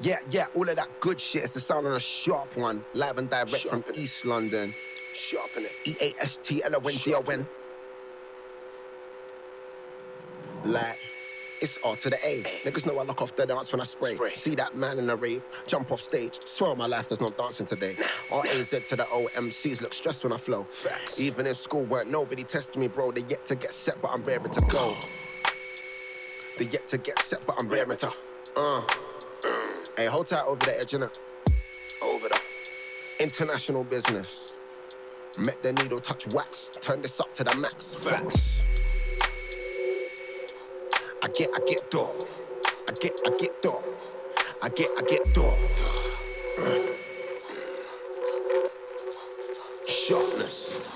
Yeah, yeah, all of that good shit. It's the sound of a sharp one, live and direct from East London. Sharpen it. E A S T L O N D O N. Like. It's R to the A. Niggas know I lock off the dance when I spray. spray. See that man in the rave, jump off stage. Swear my life there's no dancing today. R A Z to the O MCs look stressed when I flow. Facts. Even in school work, nobody testing me, bro. They yet to get set, but I'm raring to go. Oh. They yet to get set, but I'm raring to. Uh. Hey, hold tight over the edge, innit? Over the international business. Met the needle, touch wax. Turn this up to the max. Facts. I get, I get door. I get, I get door. I get, I get door. Sharpness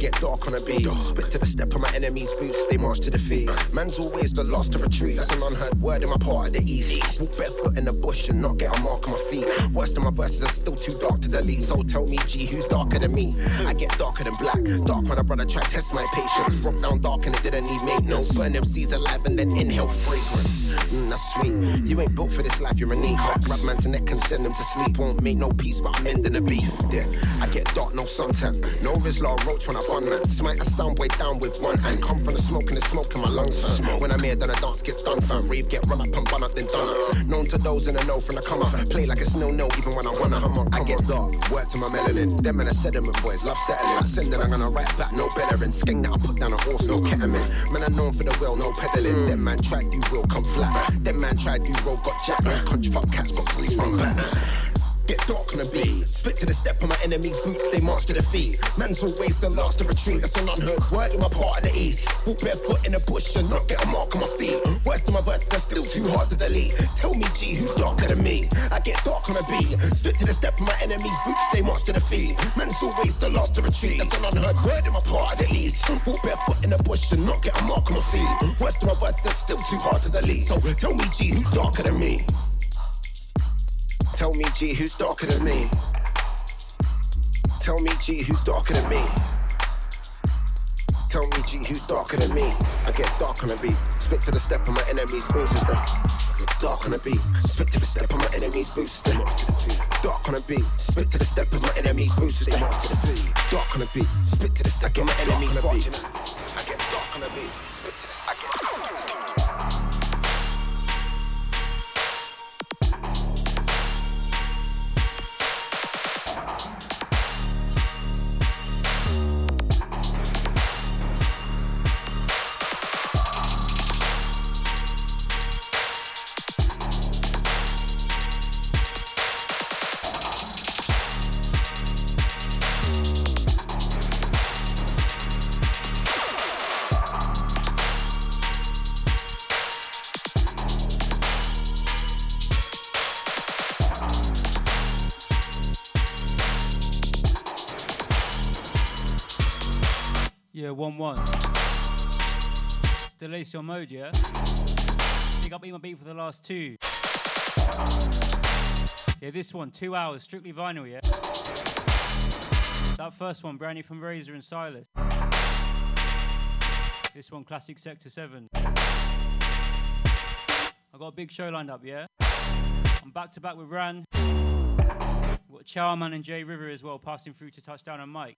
get dark on a beat. Spit to the step of my enemy's boots, they march to defeat. Man's always the last to retreat. That's an unheard word in my part of the east. Walk barefoot in the bush and not get a mark on my feet. Worst of my verses are still too dark to delete. So tell me, G, who's darker than me? I get darker than black. Dark when a brother to test my patience. Broke down dark and it didn't need maintenance. Burn them seeds alive and then inhale fragrance. Mm, that's sweet. You ain't built for this life, you're a knee. Grab man's neck and send him to sleep. Won't make no peace, but I'm ending the beef. Yeah, I get dark, no suntan. No Rizla roach when I man. Smite a sound way down with one hand. Come from the smoke and the smoke in my lungs. Fam. When I'm here, then a dance gets done, fam. Rave get run up and bun up, then done up. Known to those in the know from the come up. Play like it's no no, even when I wanna. Come on, I get dark, work to my melanin. Them and the sediment boys love settling. I send it, I'm gonna write back, no bettering. Skeng that I put down a horse, no ketamine. Man, I'm known for the will, no peddling. Mm. Them man tried, you will come flat. Them man tried, you roll, got jack. Country fuck cats, got grease from back. Get dark on the beat. Spit to the step of my enemy's boots, they march to defeat. Man's always the last to retreat. That's an unheard word in my part of the east. Walk barefoot in the bush and not get a mark on my feet. Worst of my verses are still too hard to delete. Tell me, G, who's darker than me? I get dark on the beat. Spit to the step of my enemy's boots, they march to defeat. Man's always the last to retreat. That's an unheard word in my part of the east. Walk barefoot in the bush and not get a mark on my feet. Worst of my verses are still too hard to delete. So tell me, G, who's darker than me? Tell me, G, who's darker than me? Tell me, G, who's darker than me? Tell me, G, who's darker than me? I get dark on the beat. Spit to the step of my enemy's boots is the dark on the beat. Spit to the step of my enemy's boots is the dark on the beat. Spit to the step of my enemy's boots is the dark on the beat. Spit to the step of my enemy's boots. I get dark on the beat. Spit to the step. Yeah, 1 1. Still mode, yeah? Big up My Beat for the last two. Yeah, this one, two hours, strictly vinyl, yeah? That first one, brand new from Razor and Silas. This one, classic Sector 7. I got a big show lined up, yeah? I'm back to back with Ran. We've got Charman and Jay River as well, passing through to touchdown on Mike.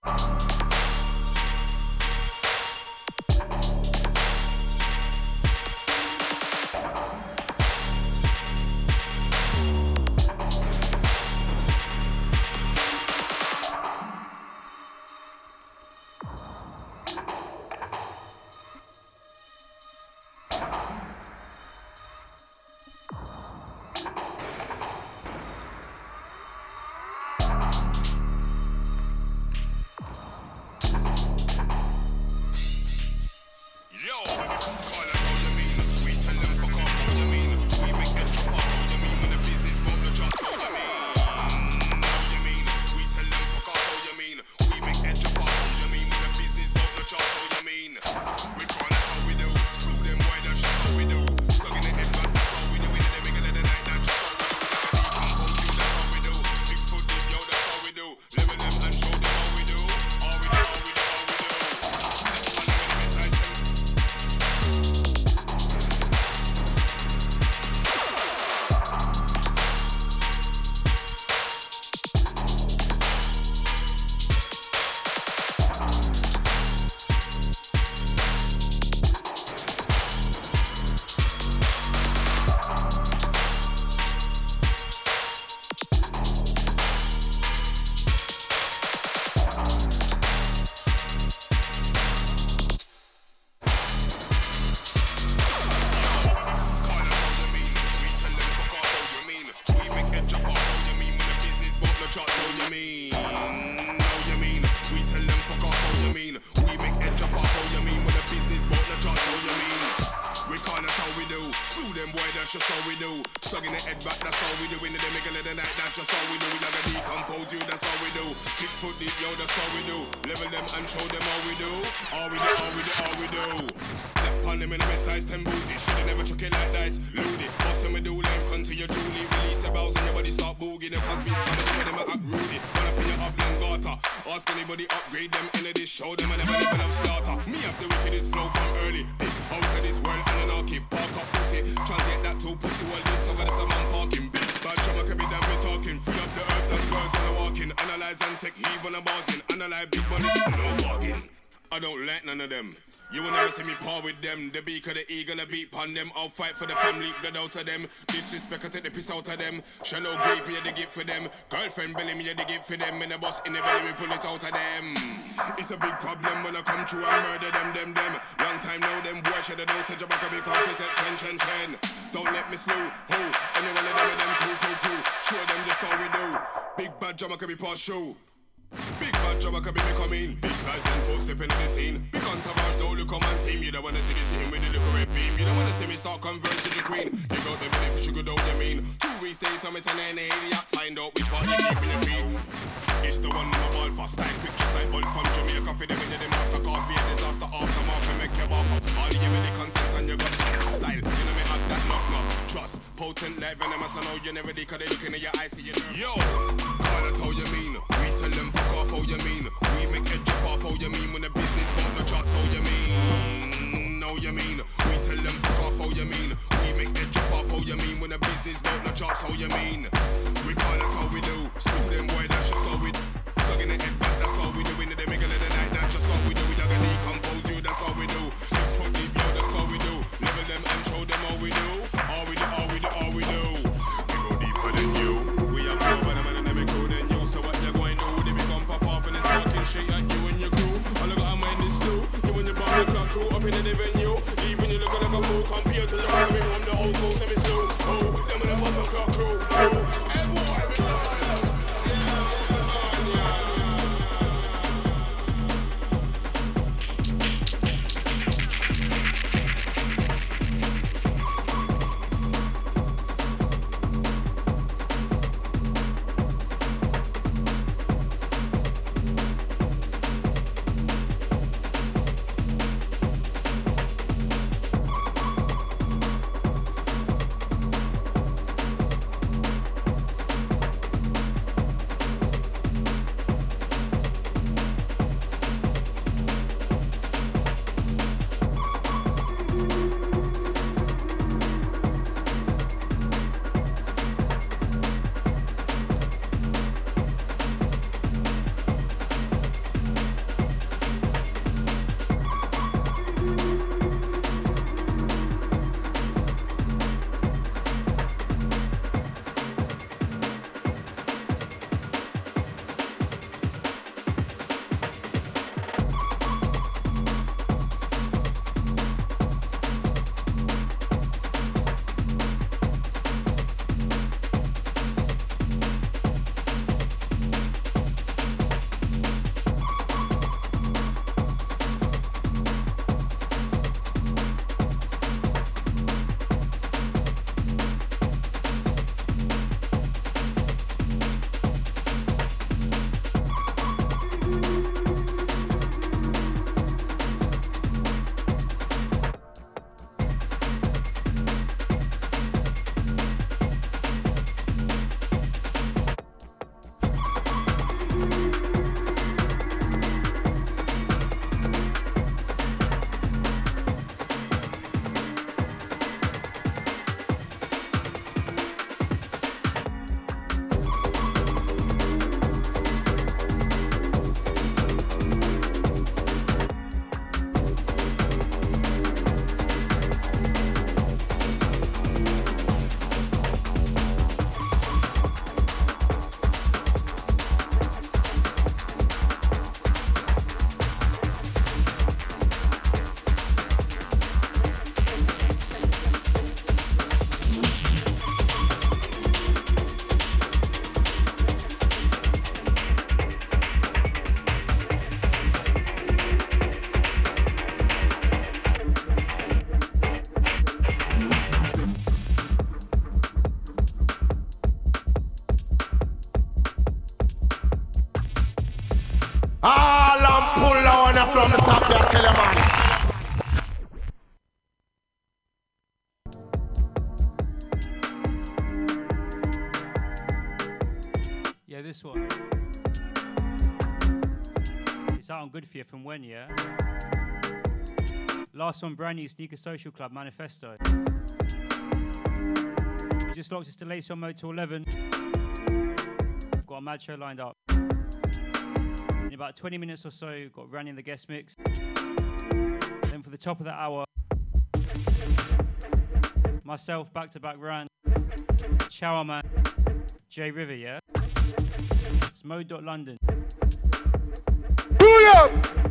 Them. The beak of the eagle, the beat pon them. I'll fight for the family, blood out of them. Disrespect, I take the piss out of them. Shallow grave, me the gift for them. Girlfriend belly, me the gift for them. And the boss in the belly, me pull it out of them. It's a big problem when I come through and murder them, them, them. Long time now, them boys should have known a back of me confess at chen, chen, chen. Don't let me slow, ho. Anyone of them, them, cool, cool, cool. Show them just how we do. Big bad drama can be past show. Bad job, I be me coming. Big size, then four step into the scene. Big entourage, look on my team. You don't wanna see the scene with the little red beam. You don't wanna see me start converse to the queen. You got the minute for sugar, don't you mean? Two weeks later, I'm an idiot. Find out which part you keep in the beat. It's the one in my ball fast time. Quick, just like ball from Jamaica. For them into the master cars, be a disaster. Aftermath, and make you off. All you give me the contents and you got style. You know me, have that enough, enough. Trust, potent, like venomous. I know you never did, cause they looking at your eyes, see you nerve. Yo, that's how you mean. We tell them fuck off, how you mean. We make it drop off, how you mean. When the business want the charts, how oh, you mean. Know you mean. We tell them fuck off, how you mean. We make it drop off, how you mean. When the business want the charts, how you mean. Compared to the coming from the old school. Tell me slow. Oh, them and the clock crew. Oh, It's out on Good For You from when, yeah? Last one, brand new Sneaker Social Club Manifesto. We just locked us to Lace on Mode to 11. Got a mad show lined up. In about 20 minutes or so, got Ranny in the guest mix. Then for the top of the hour, myself back to back Ran, Shower Man, J River, yeah? Mode.london. Booyah!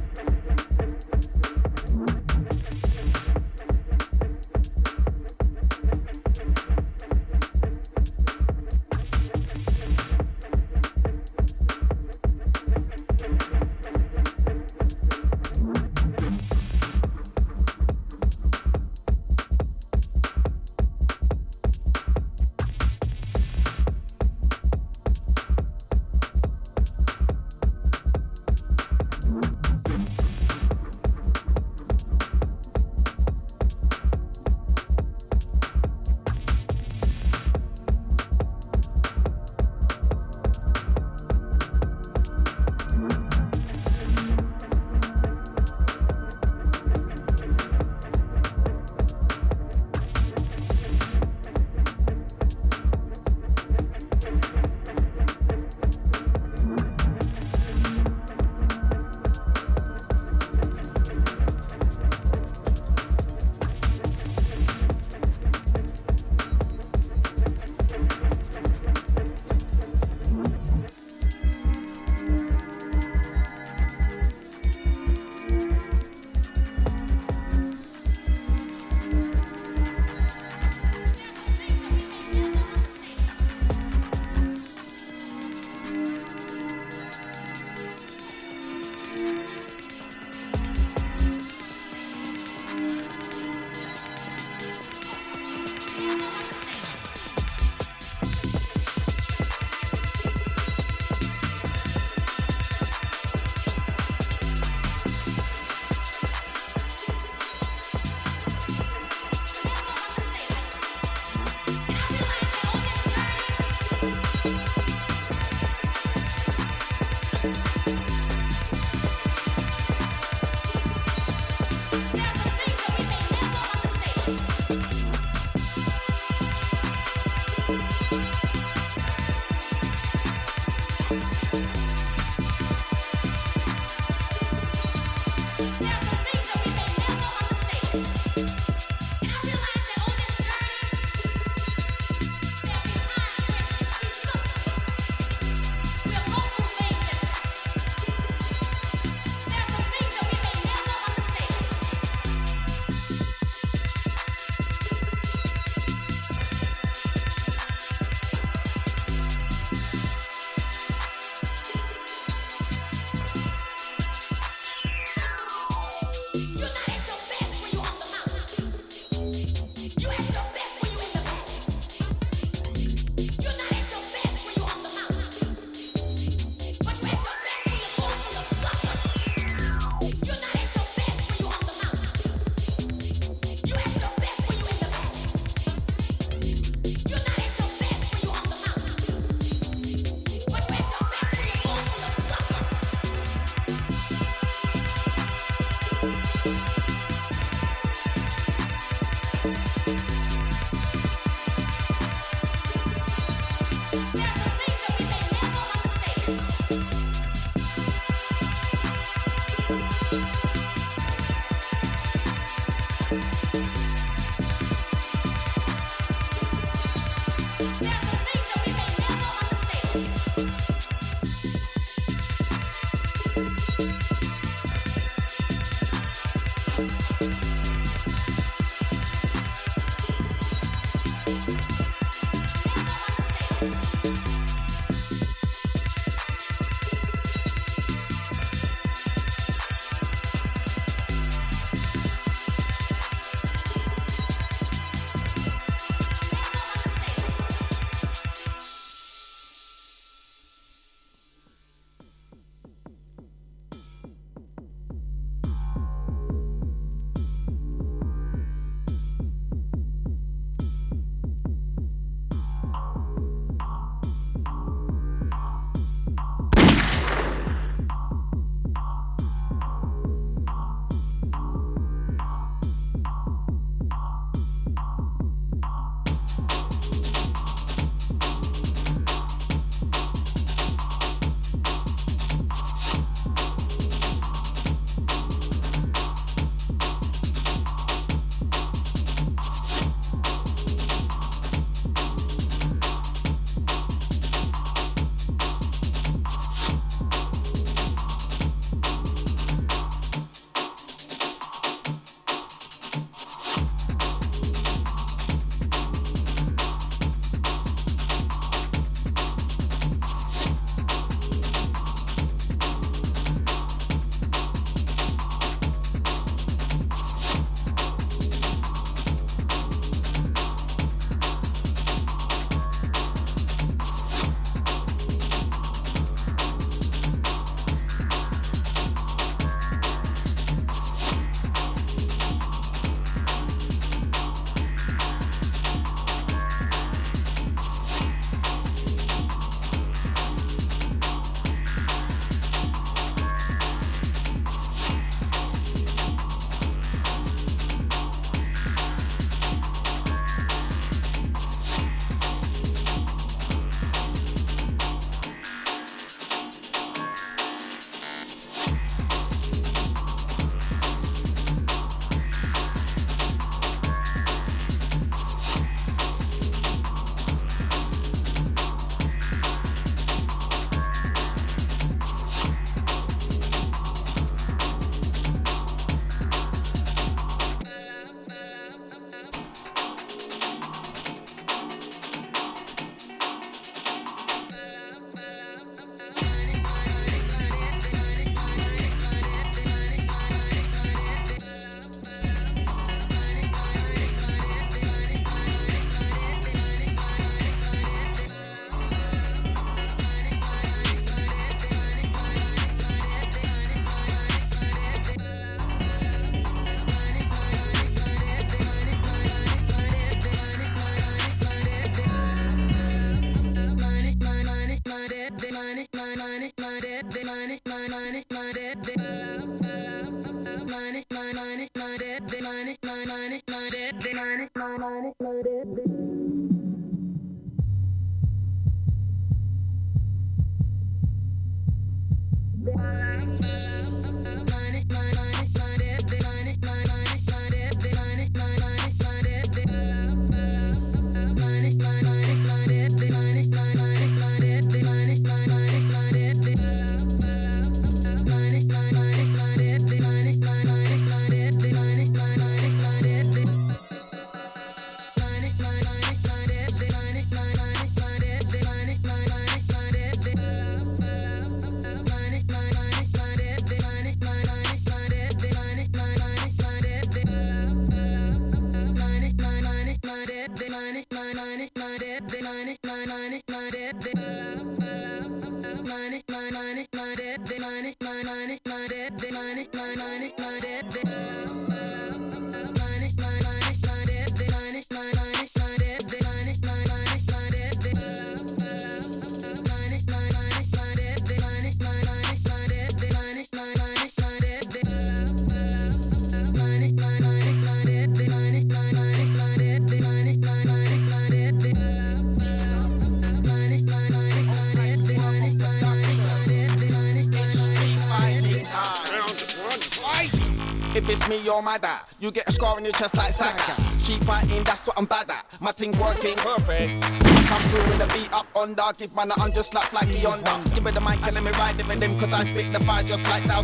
Mad. You get a scar on your chest like Saka. She fighting, that's what I'm bad at. My thing working perfect. Come through with the beat up on under. Give man a hundred slaps like he under. Give me the mic and let me ride it with them. Cause I spit the fire just like Dow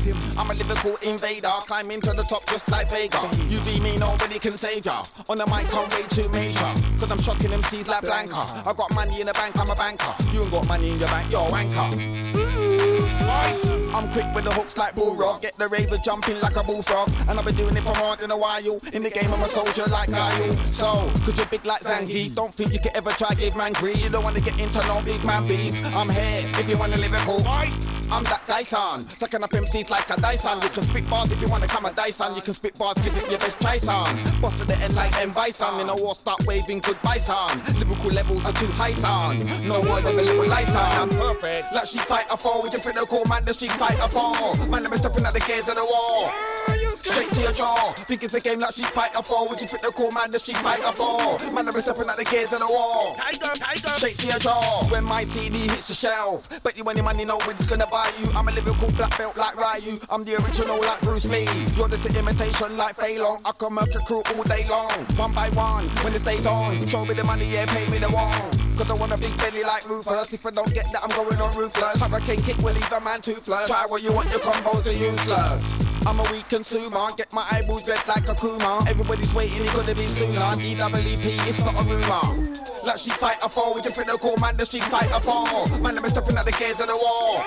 Sim. I'm a Liverpool invader. Climb into the top just like Vega. UV me, nobody can save ya. On the mic, I'm way too major. Cause I'm shocking them seeds like Blanka. I got money in the bank, I'm a banker. You ain't got money in your bank, you're a wanker. I'm quick with the hooks like Balrog. Get the raver jumping like a bullfrog. And I've been doing it for more than a while. In the game, I'm a soldier like Guile. So, cause you're big like Zangief. Don't think you can ever try give man greed. You don't wanna get into no big man beef. I'm here if you wanna live it cool. I'm that Dyson, sucking up MCs like a Dyson. You can spit bars if you wanna come a Dyson. You can spit bars, give it your best try, son. Boss to the end like M Bison. In a war, start waving goodbye, son. Lyrical levels are too high, son. No word of a little lie, son. I'm perfect. Like she fight a four with different call man, the street fight a four. Man, let me stepping at the gates of the war. Straight to your jaw. Think it's a game like she fight a four. Would you fit the cool man, the she fight a four? Man, I'm stepping at the gates of the wall. Shake to your jaw. When my CD hits the shelf. Bet you any money, no one's gonna buy you. I'm a lyrical black belt like Ryu. I'm the original like Bruce Lee. You're just an imitation like Fei Long. I can murk your crew all day long. One by one, when the stays on. Show me the money, yeah, pay me the one. Cause I want a big belly like Rufus. If I don't get that, I'm going on ruthless. Hurricane kick will leave a man toothless. Try what you want, your combos are useless. I'm a weak consumer, get my eyeballs red like Akuma. Everybody's waiting, it's gonna be sooner. DWP, it's not a rumor. Like she fight a four, we different call man, the street fight a four. Man, me stepping at the gates of the wall.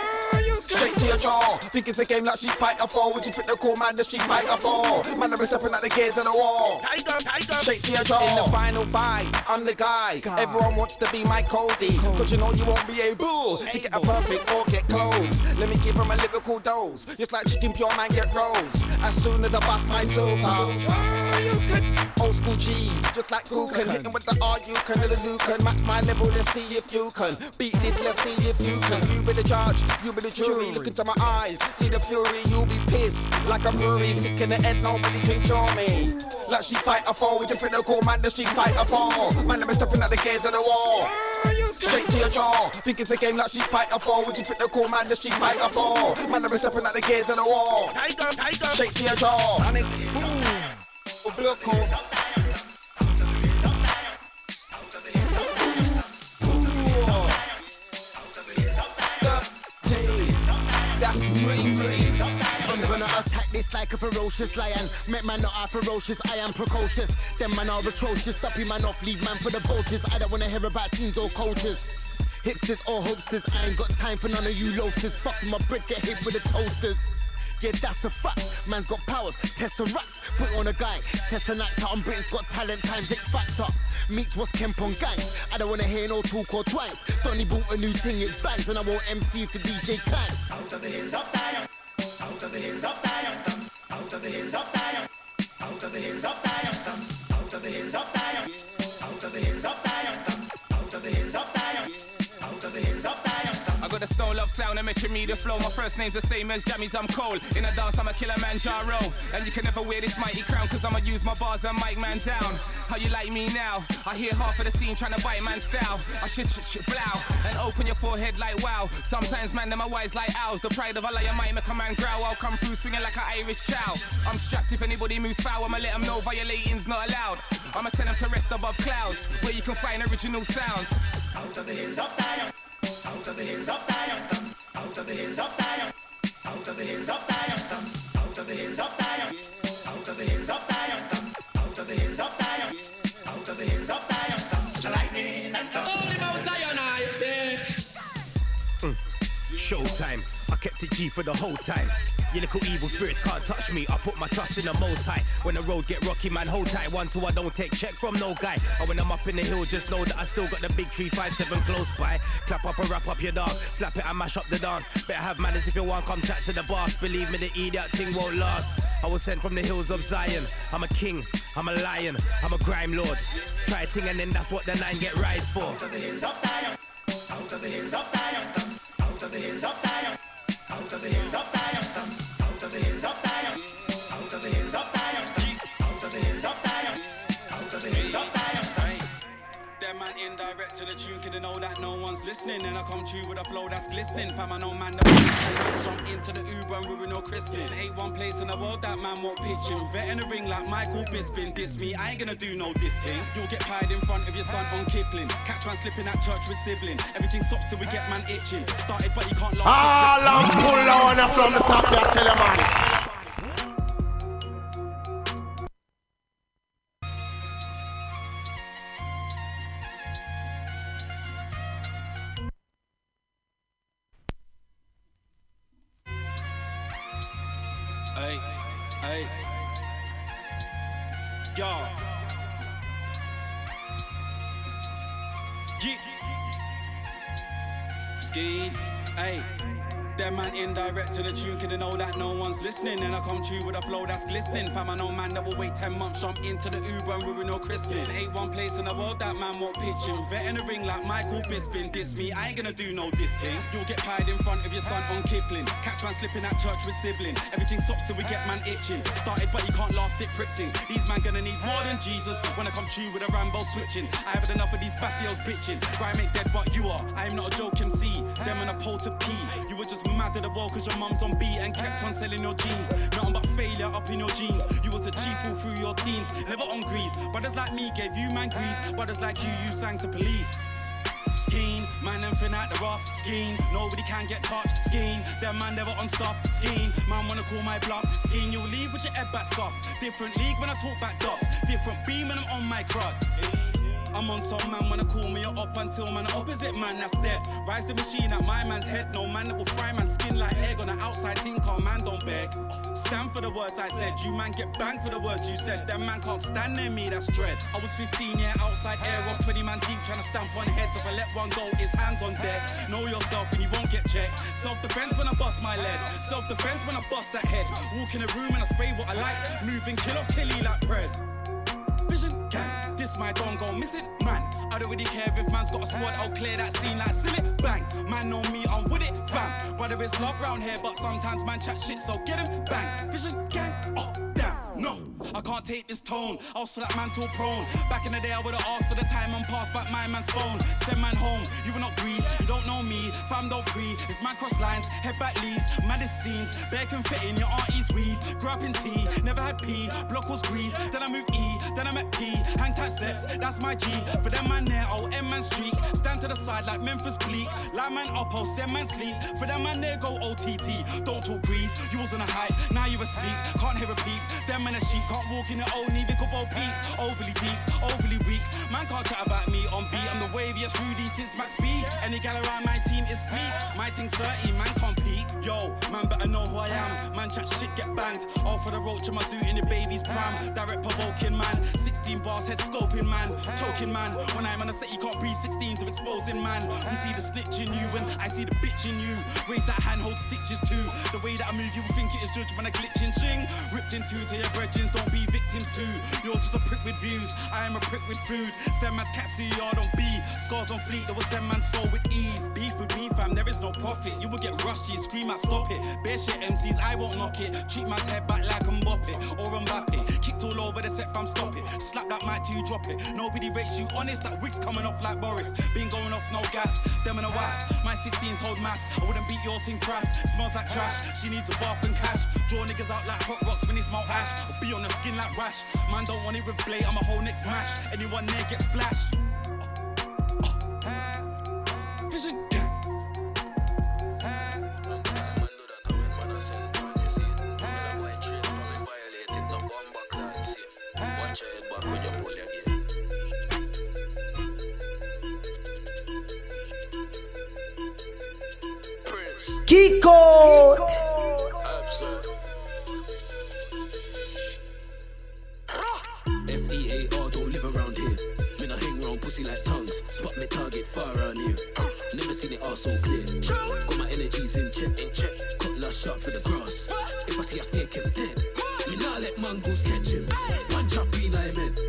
Straight to your jaw. Think it's a game like she fight a fall. Would you fit the call man the street fight a four? Man, I'm stepping at the gates of the wall. Straight to your jaw. In the final fight, I'm the guy. Everyone wants to be my Cody. Cause you know you won't be able to get a perfect or get close. Let me give him a lyrical dose. Just like chicken pure man get rolls. As soon as I bust my. Old school G, just like Gouken. Hit him with the R, you can, the Lucan. Match my level, let's see if you can. Beat this, let's see if you can. You be the judge, you be the jury. Look into my eyes, see the fury, you'll be pissed. Like a fury, sick in the head, nobody can show me. Like she fight a four, we different call man, the street fight a four. Man, let me stepping at the gates of the wall. Straight to your jaw. Think it's a game like she fight a four. Would you fit the cool man? that she fight a four. Man, let me stepping at the gates of the wall. Straight to your jaw. Blood coat. I'm gonna attack this like a ferocious lion. Met man not are ferocious, I am precocious. Them man are atrocious. Stop you man off, leave man for the vultures. I don't wanna hear about teams or cultures. Hipsters or hopesters, I ain't got time for none of you loafers. Fuck my bread, get hit with the toasters. Yeah, that's a fact. Man's got powers, tesseract. Put on a guy, actor on Britain's got talent times X Factor. Meets what's Kemp on gangs. I don't wanna hear no talk or twice. Donny bought a new thing, it bangs, and I want MCs to DJ Clanks. Out of the hills of Zion, out of the hills of Zion, out of the hills of Zion, out of the hills of Zion, out of the hills of Zion, out of the hills of Zion, out of the hills of Zion, out of the hills of Zion. The love sound and metro media flow. My first name's the same as Jammies, I'm cold. In a dance, I'm a killer man, Jaro. And you can never wear this mighty crown, cause I'ma use my bars and mic man down. How you like me now? I hear half of the scene trying to bite man style. I should shit shit blow and open your forehead like wow. Sometimes man, them my wise like owls. The pride of Allah, might make a man growl. I'll come through swinging like an Irish chow. I'm strapped if anybody moves foul, I'ma let them know violating's not allowed. I'ma send them to rest above clouds, where you can find original sounds. Out of the hills of Zion, out of the hills of Zion, out of the hills of Zion, out of the hills of Zion, out of the hills of Zion, out of the hills of Zion, out of the hills of Zion, out of the hills of Zion, lightning and thunder. Only Mount Zion, I. Hmm. Showtime. Kept it G for the whole time. Your little evil spirits can't touch me. I put my trust in the most high. When the road get rocky, man, hold tight. One, two, I don't take check from no guy. And when I'm up in the hill, just know that I still got the big tree, five, seven close by. Clap up and wrap up your dog. Slap it and mash up the dance. Better have manners if you want, come chat to the boss. Believe me, the idiot thing won't last. I was sent from the hills of Zion. I'm a king, I'm a lion, I'm a crime lord. Try a thing and then that's what the nine get rise for. Out of the hills of Zion, out of the hills of Zion, out of the hills of Zion, out of the hills of Zion, out of the hills of Zion, out of the hills of Zion, Them man indirect to the tune, can they know that no one's listening? And I come to you with a flow that's glistening. Fam, I know man man jump into the Uber and ruin no christening. Ain't one place in the world that man won't pitching. Vet in the ring like Michael Bisping. Diss me, I ain't gonna do no this thing. You'll get pied in front of your son on Kipling. Catch man slipping at church with sibling. Everything stops till we get man itching. Started, but you can't last. Ah, All I'm pull on from the top there, tell you man. Know that no one's listening? And I come true with a flow that's glistening. Fam, I know man that will wait 10 months, jump into the Uber and ruin no christening. Ain't one place in the world that man won't pitching. Vet in the ring like Michael Bisping. Diss me, I ain't gonna do no this thing. You'll get pied in front of your son on Kipling. Catch man slipping at church with sibling. Everything stops till we get man itching. Started, but you can't last it pricking. These man gonna need more than Jesus when I come true with a Rambo switching. I haven't enough of these facios bitching. Grime ain't dead, but you are. I am not a joke MC. Them on a pole to pee. Were just mad at the world cause your mum's on beat and kept on selling your jeans. Nothing but failure up in your jeans. You was a chief all through your teens, never on grease. Brothers like me gave you man grief. Brothers like you, you sang to police. Skeen, man, them fin out the rough. Skeen, nobody can get touched. Skeen, them man never on stuff. Skeen, man wanna call my bluff. Skeen, you'll leave with your head back scuff. Different league when I talk back dots. Different beam when I'm on my crud. I'm on some man wanna call me up until man the opposite man that's dead. Rise the machine at my man's head. No man that will fry man skin like egg on the outside tinker. Man don't beg. Stand for the words I said. You man get banged for the words you said. That man can't stand near me. That's dread. I was 15 yeah outside air. Was 20 man deep trying to stamp on heads. If I let one go, it's hands on deck. Know yourself and you won't get checked. Self defense when I bust my leg. Self defense when I bust that head. Walk in a room and I spray what I like. Moving kill off Kelly like Prez. Vision gang, this my don't go missing, man. I don't really care if man's got a squad, I'll clear that scene like silly bang. Man know me, I'm with it, fam. Brother, it's love round here, but sometimes man chat shit, so get him bang. Vision gang, oh damn, no. I can't take this tone, I'll slap man till prone. Back in the day, I would've asked for the time and passed back my man's phone. Send man home, you were not grease, you don't know me, fam don't pre. If man cross lines, head back leads, maddest scenes, bare can fit in your auntie's weave. Grew up in T, never had P, block was grease, then I moved E, then I met P, hang tight steps, that's my G. For them man there, oh M man streak, stand to the side like Memphis Bleek. Line man up, oh send man sleep. For them man there, go OTT. Don't talk grease, you was on a hype, now you asleep, can't hear a peep. Them man a sheep, can't walk in the old knee, up old peep. Overly deep, overly weak. Man can't chat about me on beat. I'm the waviest Rudy since Max B. Any gal around my team is fleek. My thing's 30, man can't peak. Yo, man better know who I am. Man chat shit, get banged. All for the roach in my suit in the baby's pram. Direct provoking man. 16 bar glass head scoping man, choking man. When I'm on a set, you can't breathe 16s of exposing man. We see the snitch in you and I see the bitch in you. Raise that hand, hold stitches too. The way that I move, you think it is judged when I glitch in string. Ripped in two to your brethrens, don't be victims too. You're just a prick with views, I am a prick with food. Send man's cat see yard on B. Scars on fleet, that was send man soul with ease. Beef with me, fam, there is no profit. You will get rusty, scream out, stop it. Bare shit MCs, I won't knock it. Treat man's head back like I'm Mbappe or Mbappe. All over the set, fam, stop it. Slap that mic till you drop it. Nobody rates you honest, that wig's coming off like Boris. Been going off no gas, them in a was. My 16s hold mass, I wouldn't beat your team frass. Smells like trash, she needs a bath and cash. Draw niggas out like hot rocks when it's smoke ash. Or be on the skin like rash. Man don't want it with blade, I'm a whole next mash. Anyone there gets splashed. Uh, uh, uh. Vision. Kiko! F-E-A-R, don't live around here. When I hang round pussy like tongues. Spot me target far around here. Never seen it all so clear. Got my energies in check. In check. Cutlass sharp for the grass. If I see a snake, him dead. Me not let mongoose catch him. Punch up in I meant.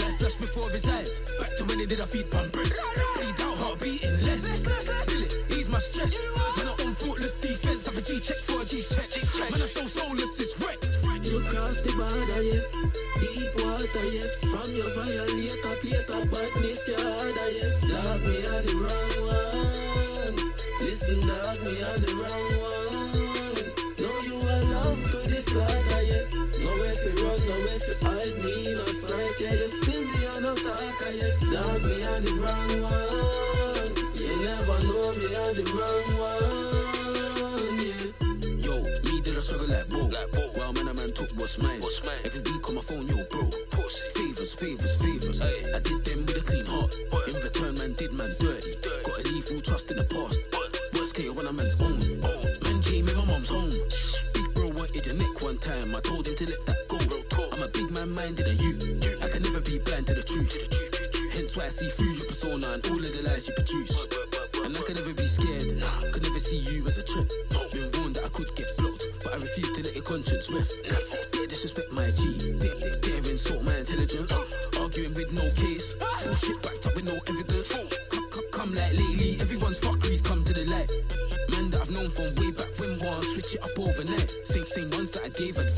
Life flash before his eyes. Back to when he did a feed pampers. Bleed out, heart beating less. Feel it, ease my stress. Man, I own faultless defense. Have a G check for a G check. Man, I'm so soulless, it's wreck. You cross the border, yeah. Deep water, yeah. From your violator, plate of badness, yeah. Dog, me are the wrong one. Listen, dog, me are the wrong one. Yeah. You see me on no talker, yeah. Dog, me are the wrong one. You never know me are the wrong one, yeah. Yo, me did a struggle like bull. Like. While man a man took what's mine. What's mine? Every beat on my phone, yo, bro. Pussy. Favors, favors, favors. I did them with a clean heart. In return, man did man dirty. Gotta leave all trust in the past. Worst case when a man's own. See through your persona and all of the lies you produce. And I can never be scared. Could never see you as a threat. Been warned that I could get blocked, but I refuse to let your conscience rest. They disrespect my G. They're insult my intelligence. Arguing with no case. Bullshit backed up with no evidence. Come, come, like lately, everyone's fuckeries come to the light. Man that I've known from way back when war switch it up overnight. Same, same ones that I gave advice.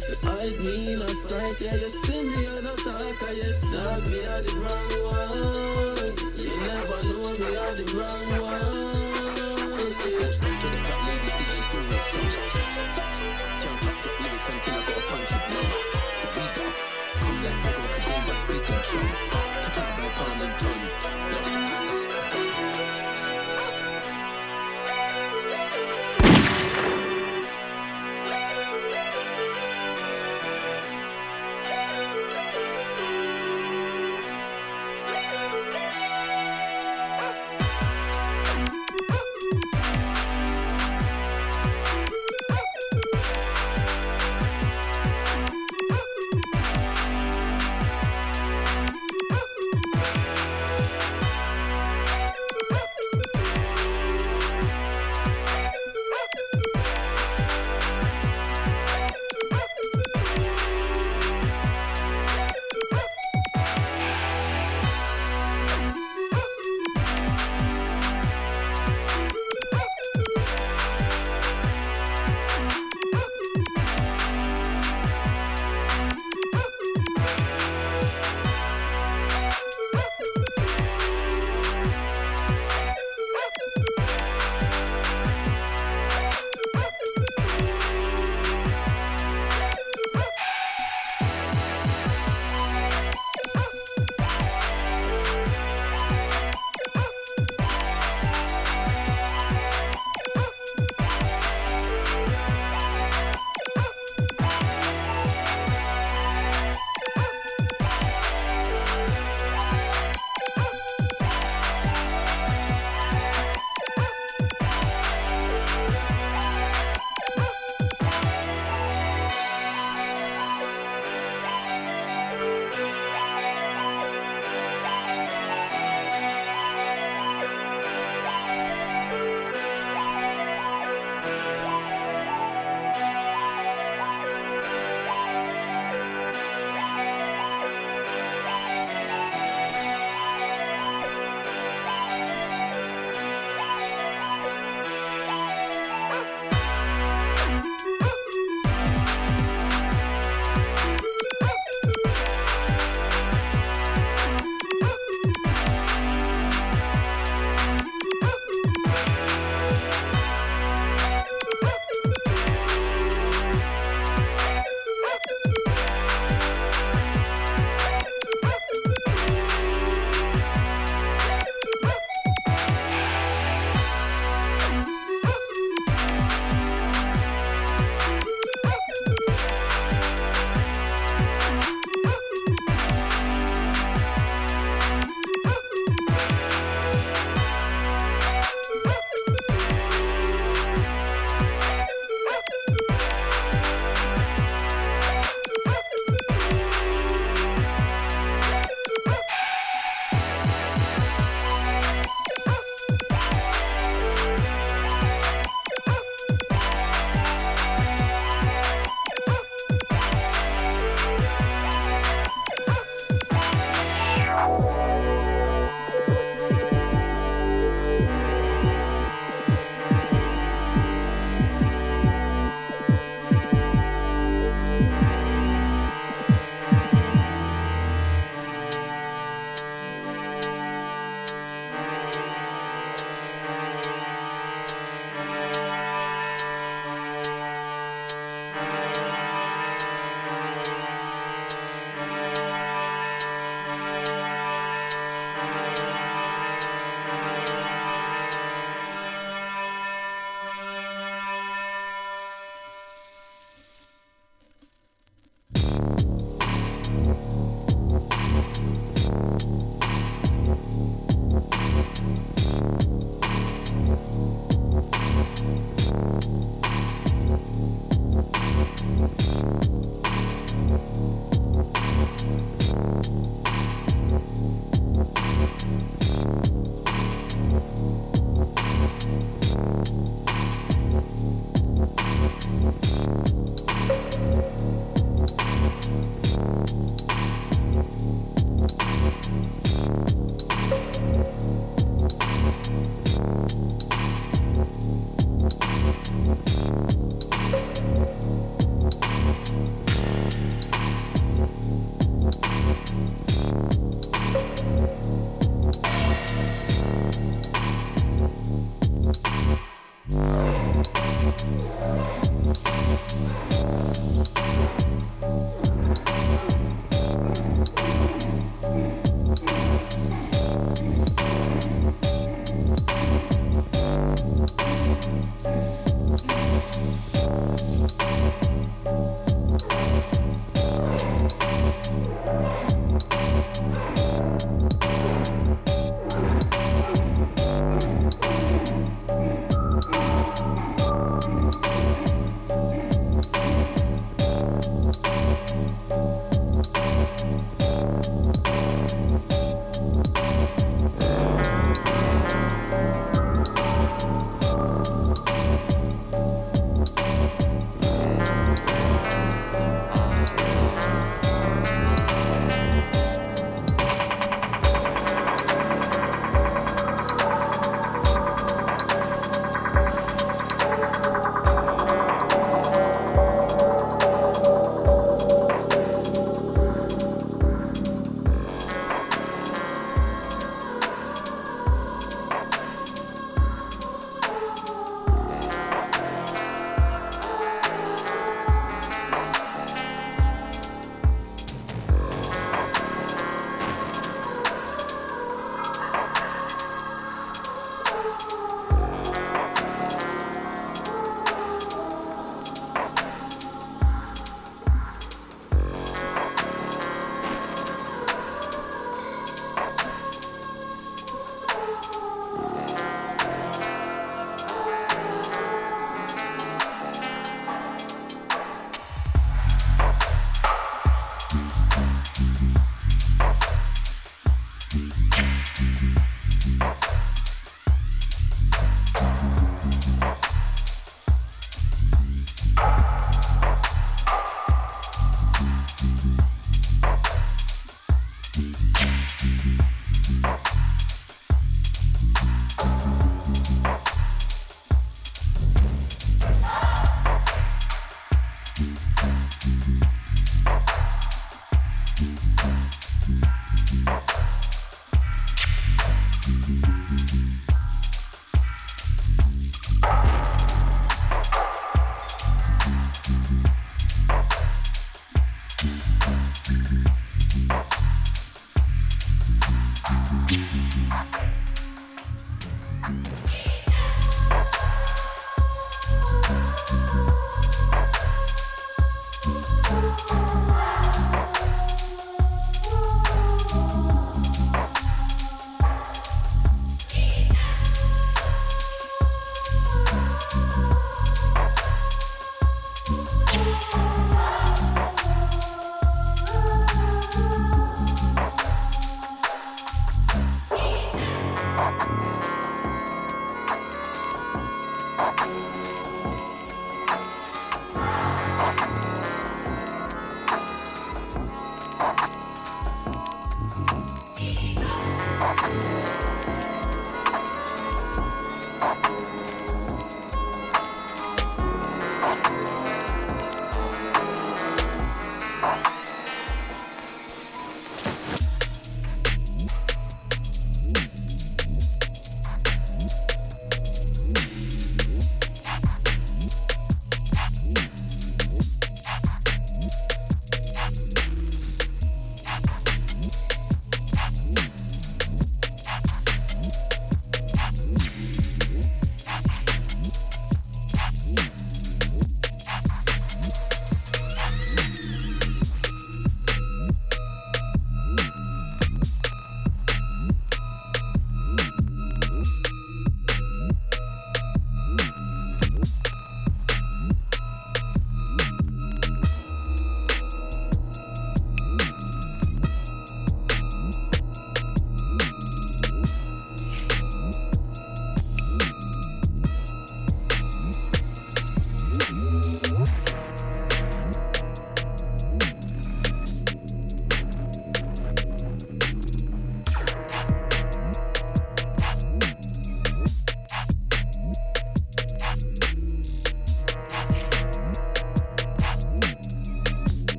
Nowhere fi hide me in a sight, yeah. You see me on a talker, yeah. Dog, me are the wrong one. You never know me are the wrong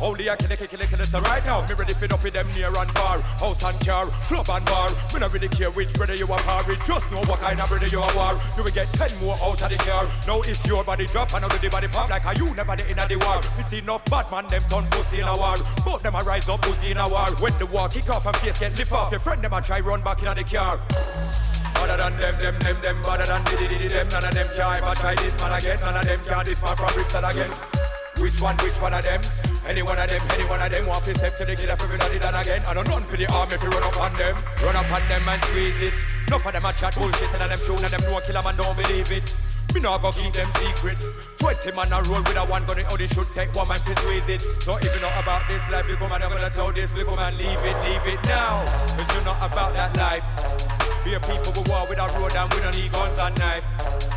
Only I kill it, kill it, kill it. So right now, me ready fit up with them near and far. House and car, club and bar. Me not really care which brother you are par with. Just know what kind of brother you are. You will get ten more out of the car. Now it's your body drop and the body pop like a you never the in the war. Me see enough bad man them turn pussy in a war. Both them a rise up pussy in a war. When the war kick off and face get lift off, your friend them a try run back in the car. Better than them, them, them, them, better than diddy diddy them. None of them can ever try this man again. None of them can this man from Bristol again. Which one, which one of them? Any one of them, any one of them want to step to the killer for everybody done again. I don't run for the army if you run up on them. Run up on them and squeeze it. Enough of them a chat bullshit and them show and them know killer man don't believe it. Me not go keep them secrets. Twenty man a roll with a one gun, it only should take one man to squeeze it. So if you know about this life, you come and I'm gonna tell this, you come and leave it, leave it now. Cause you're not about that life. Be a people with war with a road and we don't need guns and knife.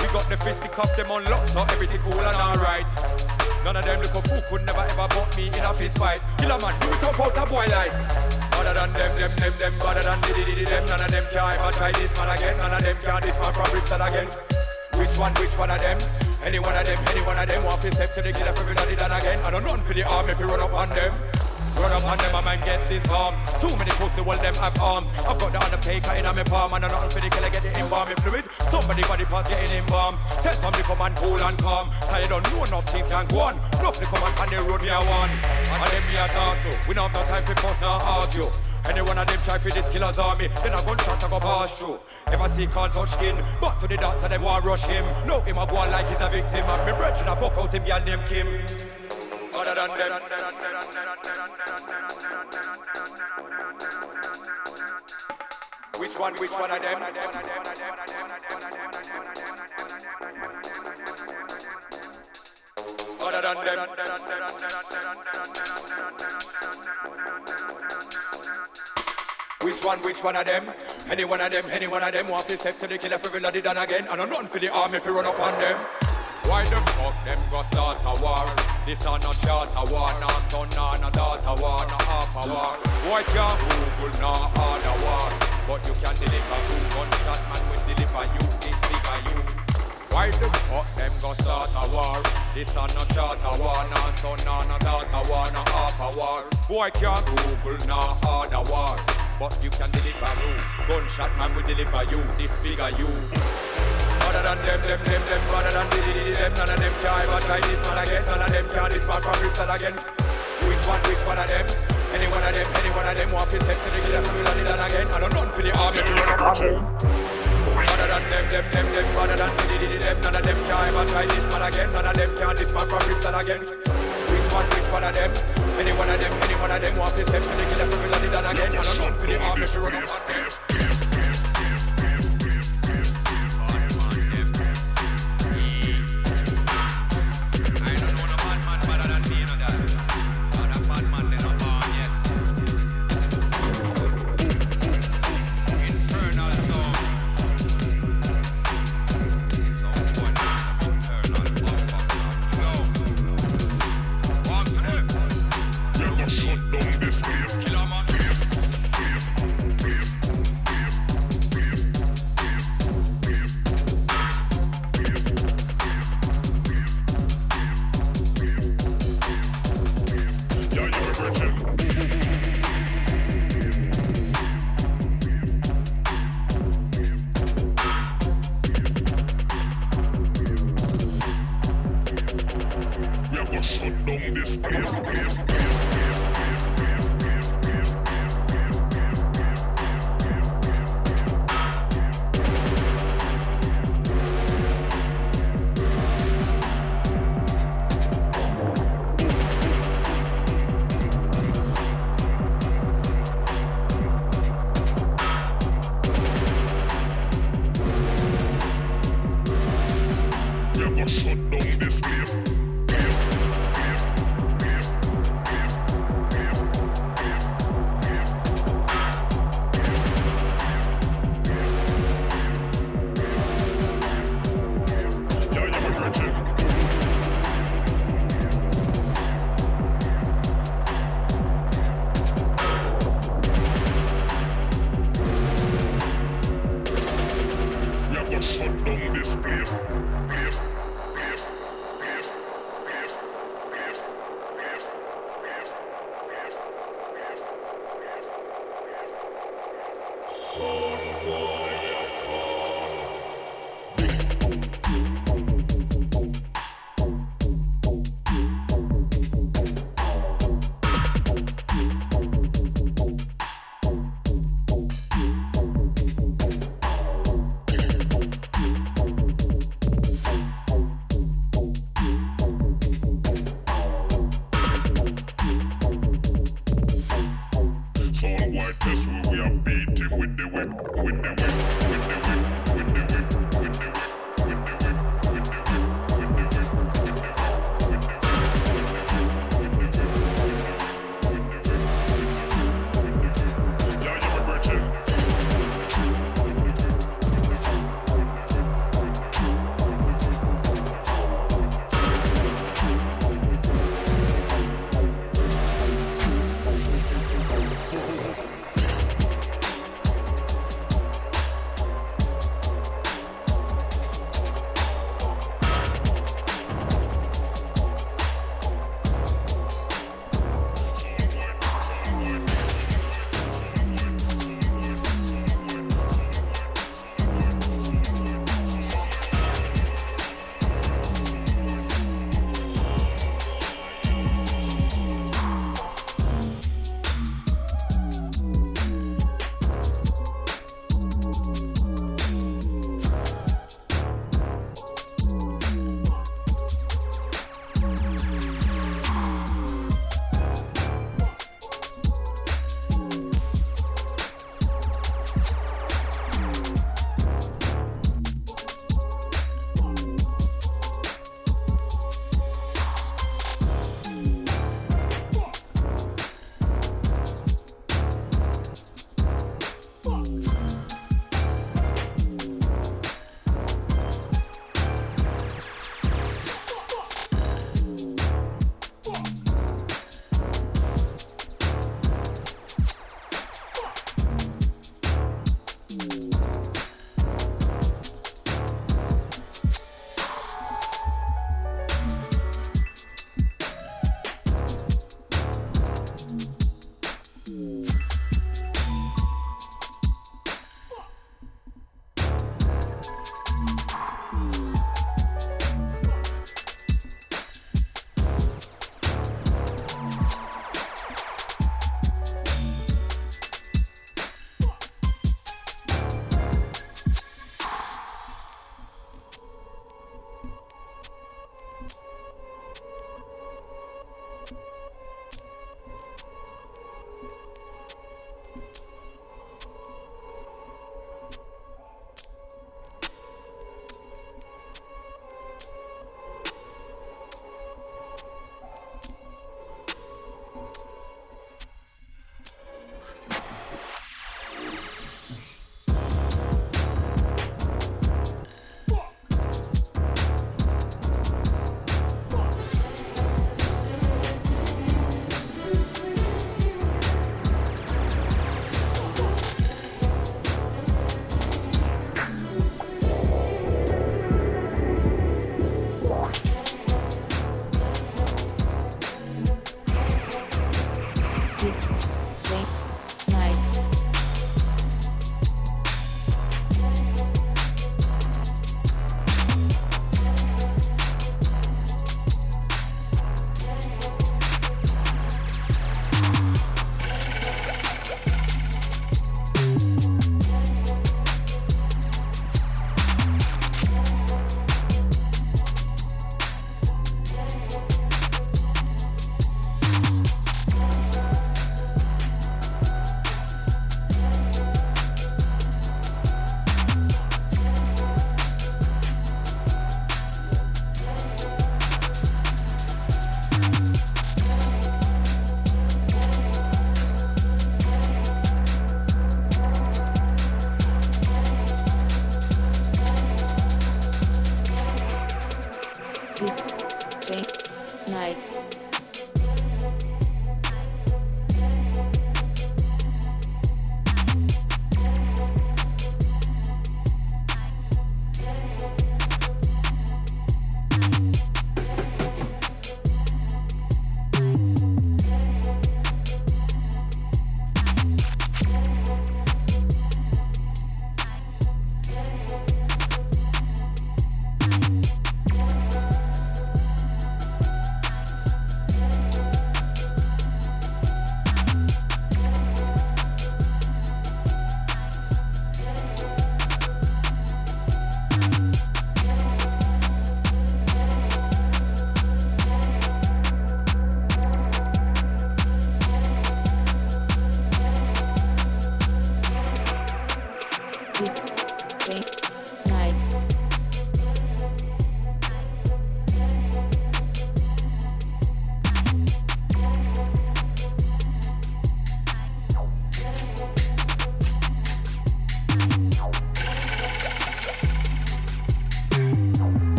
We got the fisticuff them on so everything cool and alright. None of them little fool could never ever butt me in a fist fight. Killer man, do it up out boy lights. Other than them, them, them, them, better than diddy diddy them. None of them can ever try this man again. None of them can this man from Bristol again. Which one, which one of them? Any one of them, any one of them want to step to the killer for everybody done again. I don't run for the army if you run up on them. Run up on them, my man gets disarmed. Too many pussy, well, them have arms. I've got the undertaker in my palm, and I'm not for the killer, get the embalming fluid. Somebody body parts getting embalmed. Tell somebody come and cool and calm. You don't know enough things can go on. Enough to come and on the road, me I want. And them me I talk to. We don't have no time for fuss, now argue. Any one of them try for this killer's army, then a gunshot I go pass through. Ever see can't touch skin, but to the doctor them want rush him. No him a go like he's a victim, and me brethren a fuck out him girl named Kim. Than them. Which one, which one of them? Than them. Which one, which one of them? Any one of them, any one of them want to step to the killer for everybody done again. And I'm run for the army if you run up on them. Why the fuck them go start a war? This are not charter war, no son, no, no daughter war, no half a war. Why can't Google, no harder war? But you can deliver good gunshot, man will deliver you this bigger you. Why the fuck them go start a war? This are not charter war, no son, no, no daughter war, no half a war. Why can't Google, no harder war? But you can deliver you. Gunshot man will deliver you, this figure you. Than them, them, them, them, other than diddy diddy them, none of them can ever try this man again, none of them can this man from Bristol again. Which one, which one of them? Any one of them, any one of them want to step to the killer from the done again. I don't run for the army, we run up. Other than them, them, them, them, other than diddy diddy them, none of them can ever try this man again, none of them can this man from Bristol again. Which one, which one of them? Any one of them, any one of them want to step to the killer from the done again. I don't run for the army, we run up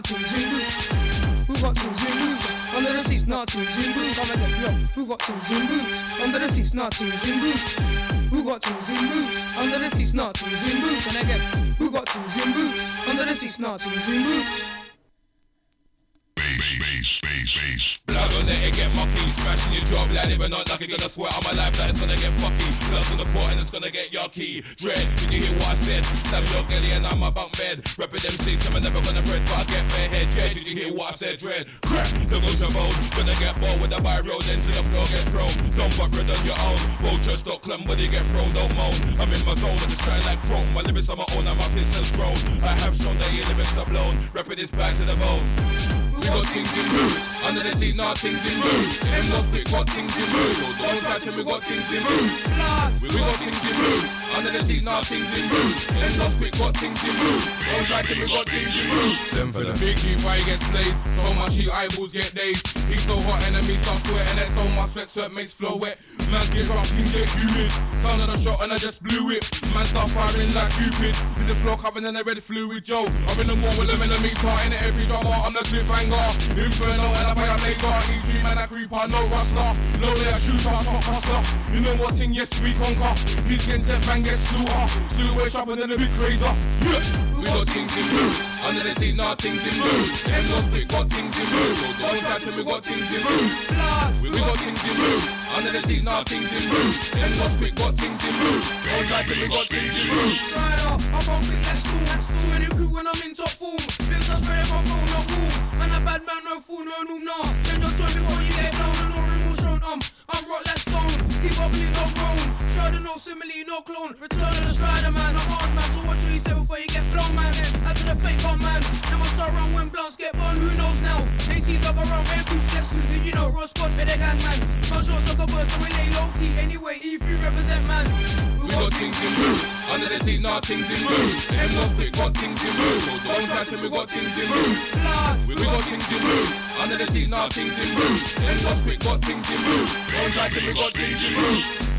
not tools in. Who got tools in boots? Under the seats, not tools in boots. I'm again, yo. Who got tools in boots? Under the seats, not tools in boots. Who got tools in boots? Under the seats, not tools in boots. And again, who got tools in boots? Under the seats, not tools in boots. Blood on let it get mucky. Smashing your job, lad. Even not lucky, gonna sweat on my life that it's gonna get fucky. Blood's on the pot and it's gonna get yucky. Dread, did you hear said? Stab your gilly and I'm a bunk bed. Reppin' them seats, I'm never gonna bread, but I get bare head. Yeah, did you hear what I said? Dread, crack, look out your bone. Gonna get bored with the road, then to the floor get thrown. Don't fuck rid on your own. Vultures don't climb when they get thrown, don't moan. I'm in my zone and just shine like chrome. My lyrics on my own and my fist has grown. I have shown that your lyrics are blown. Reppin' this back to the bone. We got things in moves. Under the seat, now things in moves. Them lost quick, got things in moves. Don't try to we got things in moves. We got things in moves. Under the seat, now things in moves. Lost quick, got things in moves. Don't try to we got things in moves. Them for the big G fire gets blazed. So much heat, eyeballs get dazed. He's so hot, enemies start sweating. There's so much sweat, sweat makes flow wet. Man's get rough, things get humid. Sound of the shot and I just blew it. Man start firing like Cupid. With the floor covered in a red fluid, Joe. I'm in the war with a millimeter. In every drama, I'm the cliffhanger. Inferno and a fire maker. Each dream and a creeper, no rustler. Low layer shooter, top hustler. You know what thing, yes, we conquer. He's getting set, man, get slaughter. Still way than a big razor. We got things in moves. Under the seat, now things in moves. Them lost quick, got things in. Don't try to we got things in moves. We got things in moves. Under the seat, now things in moves. Them lost quick, got things in. Don't try to we got things in. Rider, I'm on quick, let's let's do any crew when I'm in top form. Bills are spread I'm going no cool. Man, a bad man, no fool, no noob, nah. Then your turn before you get down, and no room shown. Um, I'm rock like stone. Keep bubbling, no grown. Strider, no simile, no clone. Return of the strider, man. Hard, man. So what you say before you get blown, man? As to the fake one, man. Never start run when blunts get burned. Who knows now? AC's up around, boots, gets who do you know? Ross Scott, better gang, man. Gunshot, sucker birds, so we lay low key. Anyway, E3 represent, man. We got things in moves. Under the seat, now things in moves. Them lost quick, got things in moves. Don't try to we got things in moves. We got things in moves. Under the seat, now things in moves. Them lost quick, got things in moves. Don't try to we got things in moves.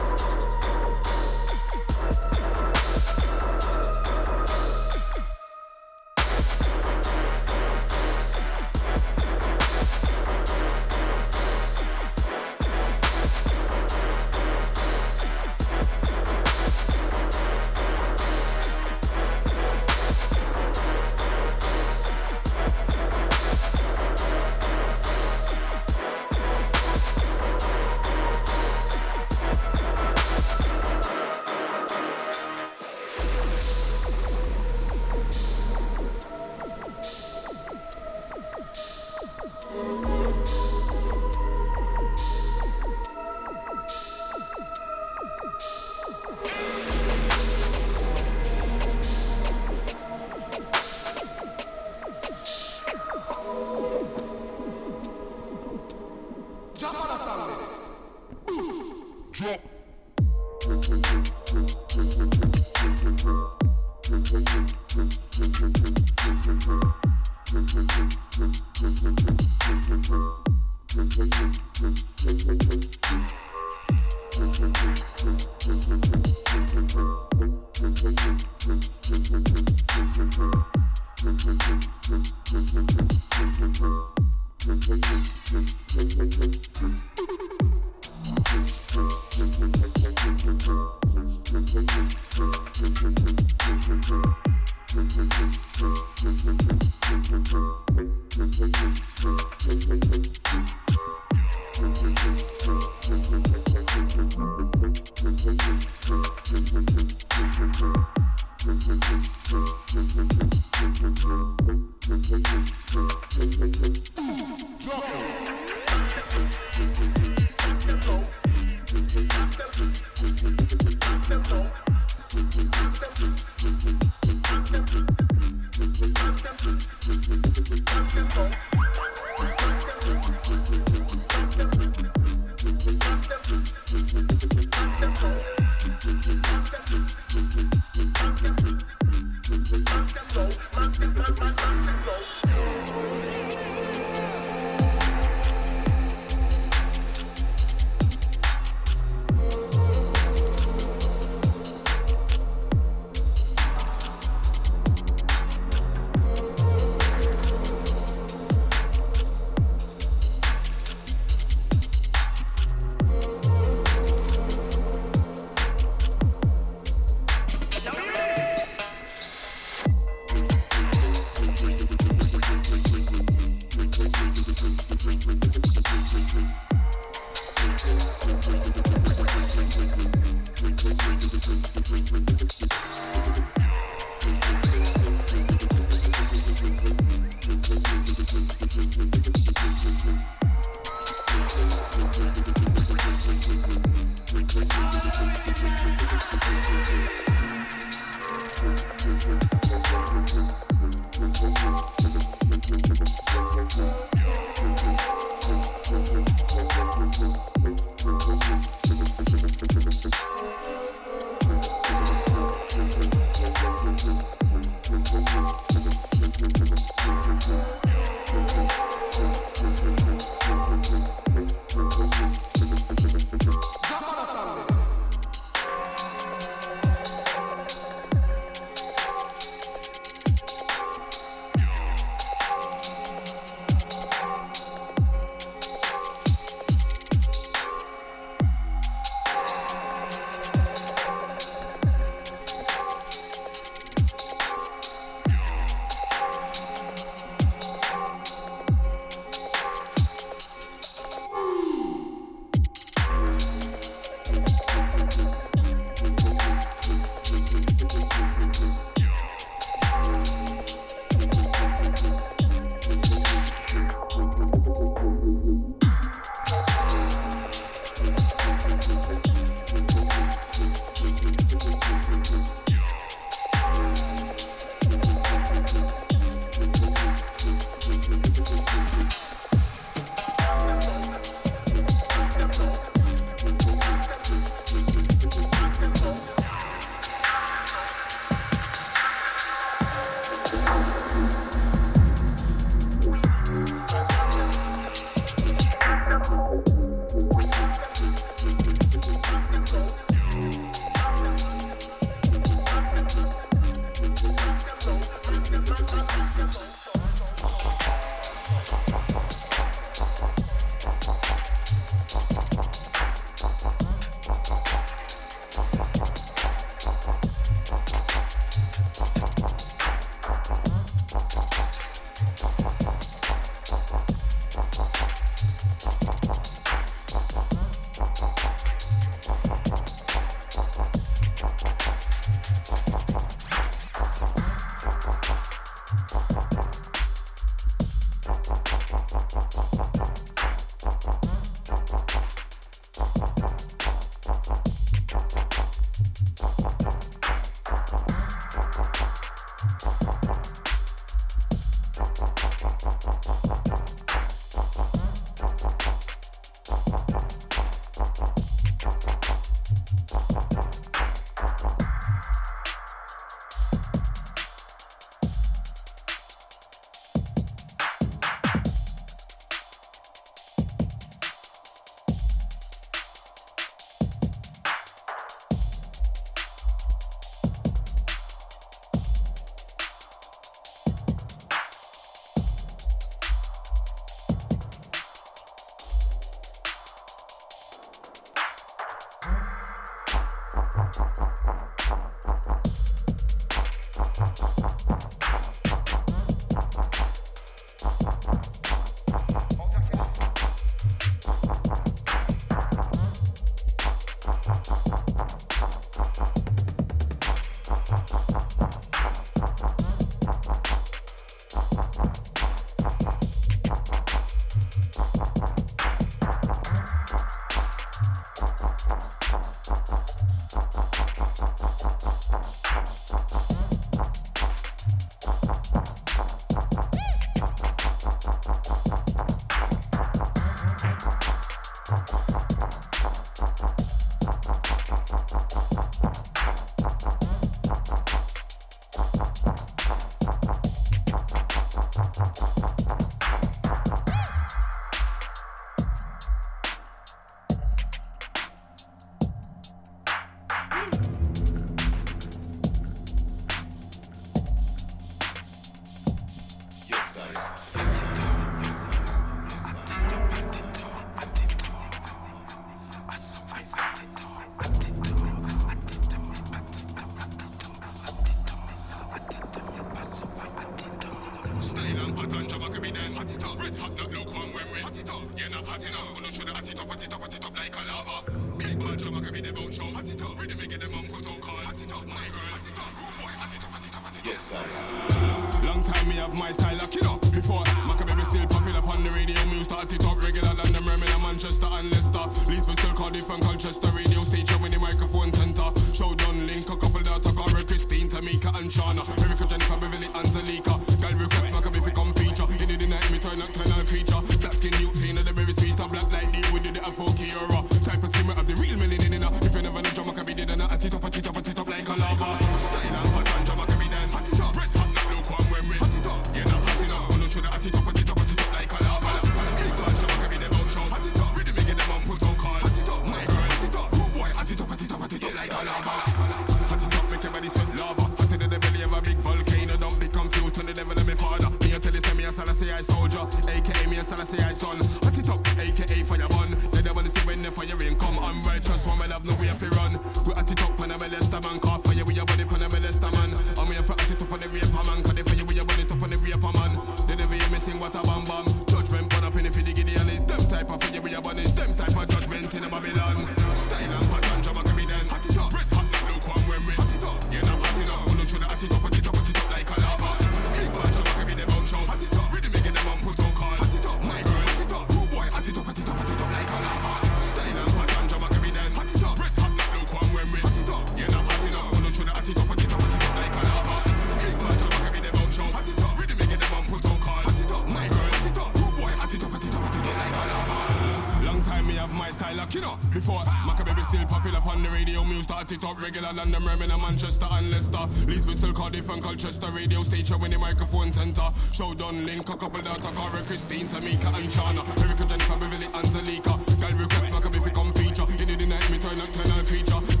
set it up regular and them Manchester and Leicester. Leeds, Bristol, Cardiff and Colchester radio station when the microphone center. Showdown link, a couple that Cara, Christine, Tamika and Shana. Erica, Jennifer, Beverly and Salika. Girl request, Maccabee, if you come feature. In the night, me turn up turn nocturnal creature.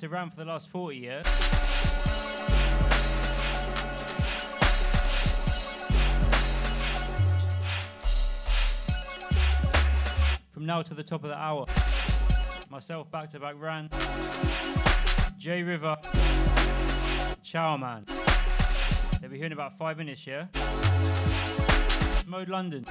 tunes around for the last 40 years. From now to the top of the hour, myself back to back Ran, J River, Chow Man. They'll be here in about five minutes, yeah? Mode London.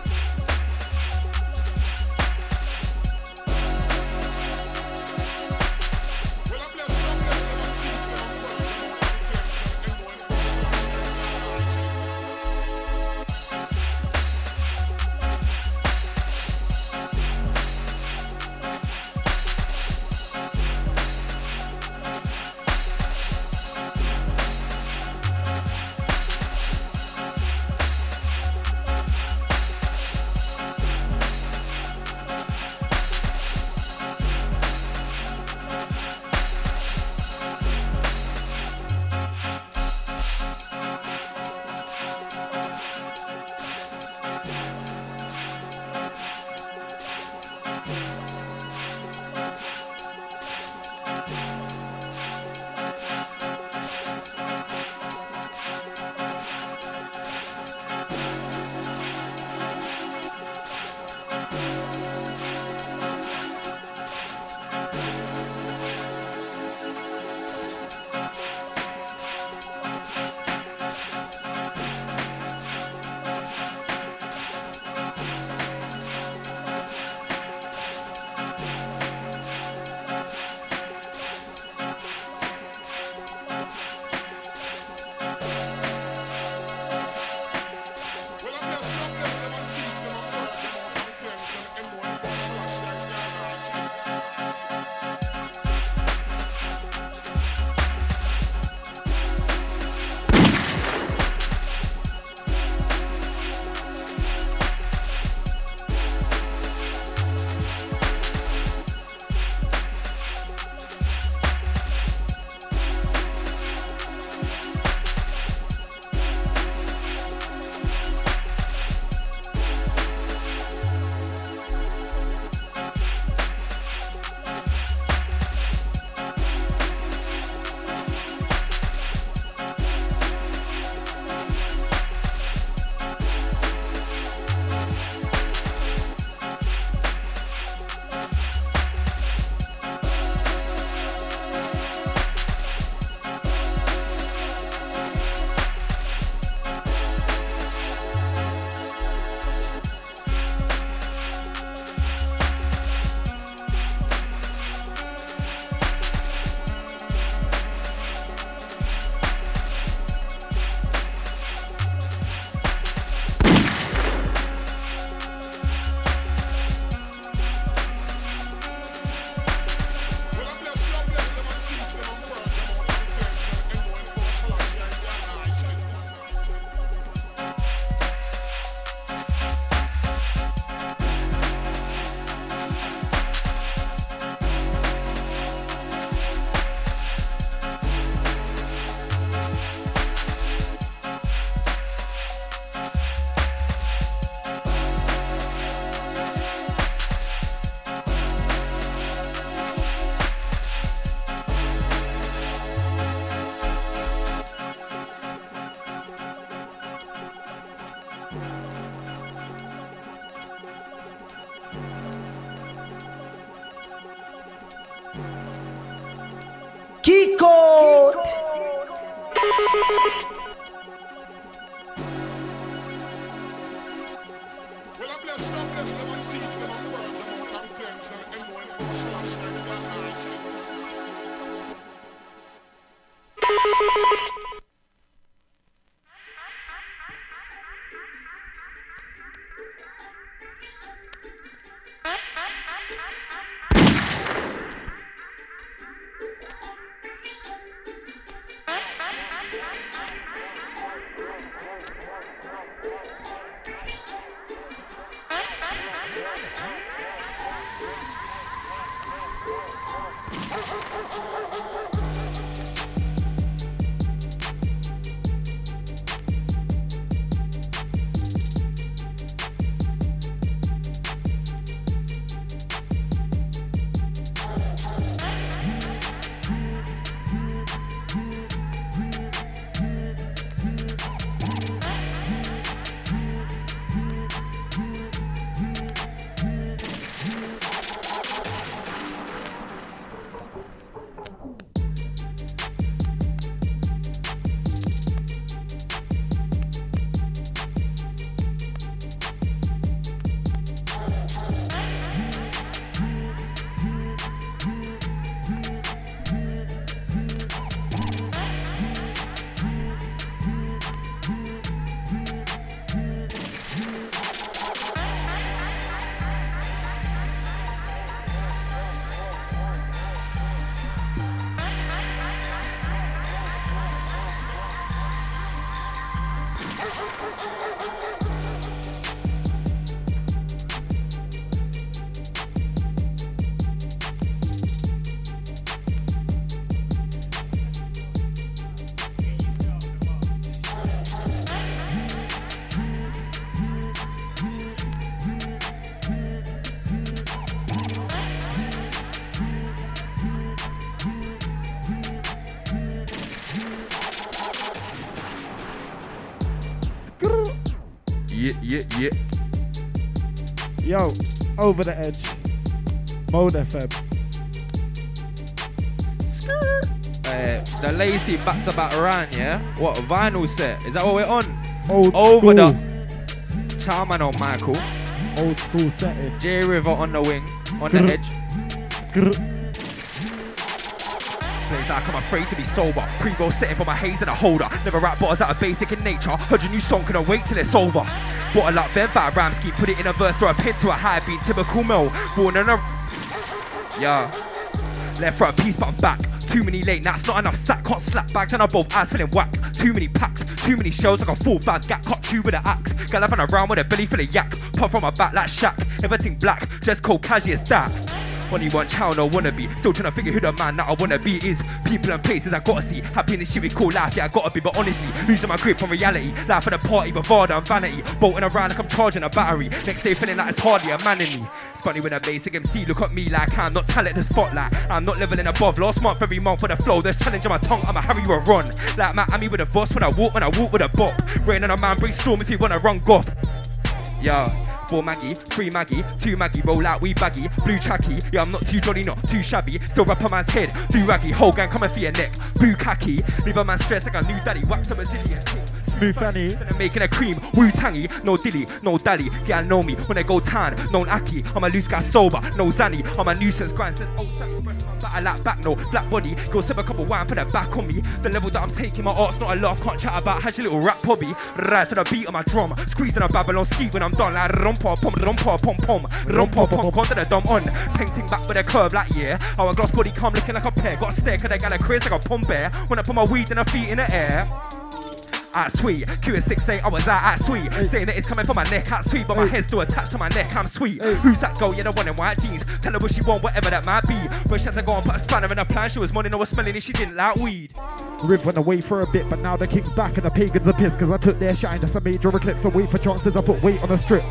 Yeah, yeah. Yo, over the edge. Mode FM. Uh, the lazy back to back run, yeah? What vinyl set? Is that what we're on? Old Over school. the Charman on Michael. Old school setting. J River on the wing, on the Skrr. edge. Place like I'm afraid to be sober. Pre-roll setting for my haze and a holder. Never rap bars that are basic in nature. Heard your new song, couldn't wait till it's over. Bottle up, then fat Ramsky, put it in a verse, throw a pin to a high beat, typical Mel. Born in a. Yeah. Left for a piece, but I'm back. Too many late nights, not enough sack. Can't slap bags, and I'm both eyes feeling whack. Too many packs, too many shells, like a full five gap. caught you with an axe. Galloping around with a belly full of yak. Pop from my back like Shaq. Everything black, just cold casual as that. Only one child, no wannabe. Still trying to figure who the man that I wanna be is. People and places I gotta see. Happy in this shit we call life, yeah, I gotta be. But honestly, losing my grip on reality. Life of the party, bravado and vanity. Bolting around like I'm charging a battery. Next day feeling like it's hardly a man in me. It's funny when a basic MC look at me like I'm not talent talented spotlight. I'm not leveling above. Last month, every month for the flow. There's challenge in my tongue. I'm a Harry or a run. Like Miami with a voice when I walk, when I walk with a bop. Rain on a man, bring storm if you wanna run goth. Yeah. Four Maggie, three Maggie, two Maggie, roll out, we baggy, blue tracky. Yeah, I'm not too jolly, not too shabby. Still rap a man's head, do raggy, whole gang coming for your neck. Boo khaki, leave a man stressed like a new daddy, wax a Brazilian king. Smooth Fanny. Making a cream, Wu Tangy, no dilly, no dally. Yeah, know me when I go tan, known Aki. I'm a loose guy sober, no Zanny. I'm a nuisance grind, says oh, breast on That I like back, no black body. Go sip a couple wine, put it back on me. The level that I'm taking, my art's not a laugh, can't chat about. Has your little rap hobby. Right to the beat of my drum, squeezing a Babylon ski when I'm done. Like rumpa, pom, rumpa, pom, pom, rumpa, pom, come to the dumb on. Painting back with a curve like yeah. Our glass body come looking like a pear. Got a stare, cause they got a craze like a pom bear. When I put my weed and her feet in the air. At sweet, QS68, I was out at sweet. Saying that it's coming from my neck at sweet, but my head's still attached to my neck, I'm sweet. Who's that girl? Yeah, the one in white jeans. Tell her what she want, whatever that might be. But she had to go and put a spanner in her plan. She was morning, I was smelling it, she didn't like weed. Riv went away for a bit, but now the king's back and the pagans are pissed because I took their shine. That's a major eclipse. The wait for chances, I put weight on the strip.